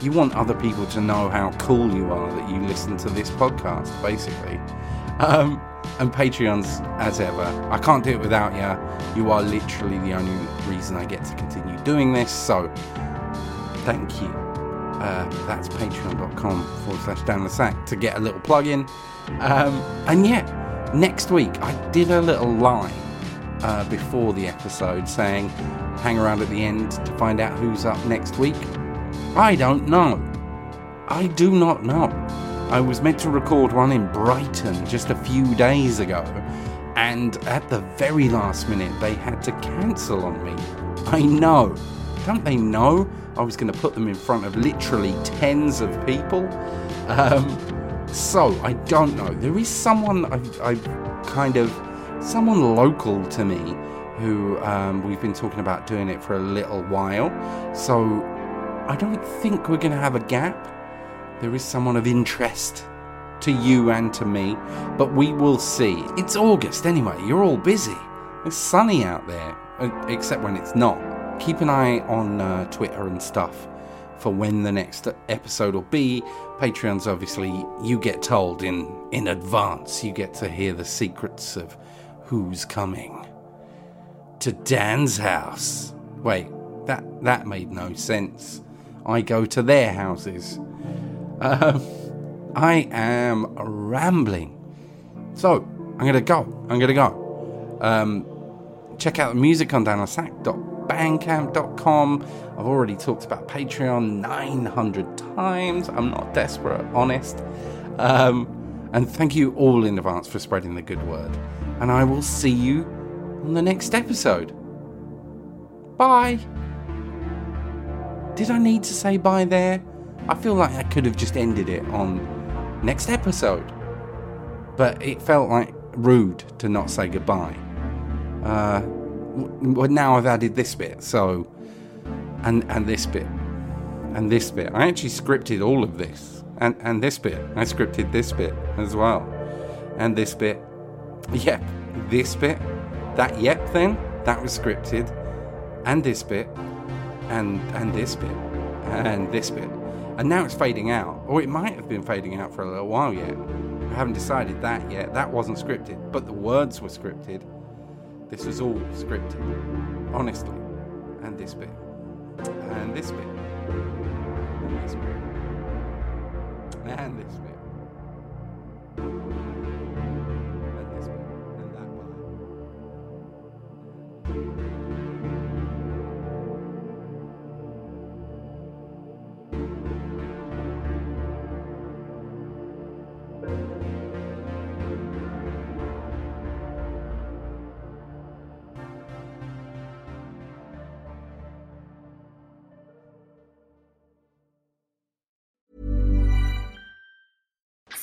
You want other people to know how cool you are that you listen to this podcast, basically. Um, and Patreons, as ever, I can't do it without you. You are literally the only reason I get to continue doing this. So, thank you. Uh, that's patreon.com forward slash down the sack to get a little plug in. Um, and yeah, next week I did a little line uh, before the episode saying hang around at the end to find out who's up next week. I don't know. I do not know. I was meant to record one in Brighton just a few days ago, and at the very last minute, they had to cancel on me. I know. Don't they know I was going to put them in front of literally tens of people? Um, so, I don't know. There is someone I've, I've kind of, someone local to me who um, we've been talking about doing it for a little while. So, I don't think we're going to have a gap. There is someone of interest to you and to me, but we will see. It's August anyway, you're all busy. It's sunny out there, except when it's not. Keep an eye on uh, Twitter and stuff for when the next episode will be. Patreons, obviously, you get told in, in advance. You get to hear the secrets of who's coming to Dan's house. Wait, that, that made no sense. I go to their houses. Um, I am rambling. So, I'm going to go. I'm going to go. Um, check out the music on danlasack.bandcamp.com. I've already talked about Patreon 900 times. I'm not desperate, honest. Um, and thank you all in advance for spreading the good word. And I will see you on the next episode. Bye. Did I need to say bye there? I feel like I could have just ended it on next episode. But it felt like rude to not say goodbye. Uh, well, now I've added this bit, so. And, and this bit. And this bit. I actually scripted all of this. And, and this bit. I scripted this bit as well. And this bit. Yep. This bit. That yep thing. That was scripted. And this bit and and this bit and this bit. And now it's fading out. Or it might have been fading out for a little while yet. I haven't decided that yet. That wasn't scripted but the words were scripted. This was all scripted honestly. And this bit. And this bit. And this bit. And this bit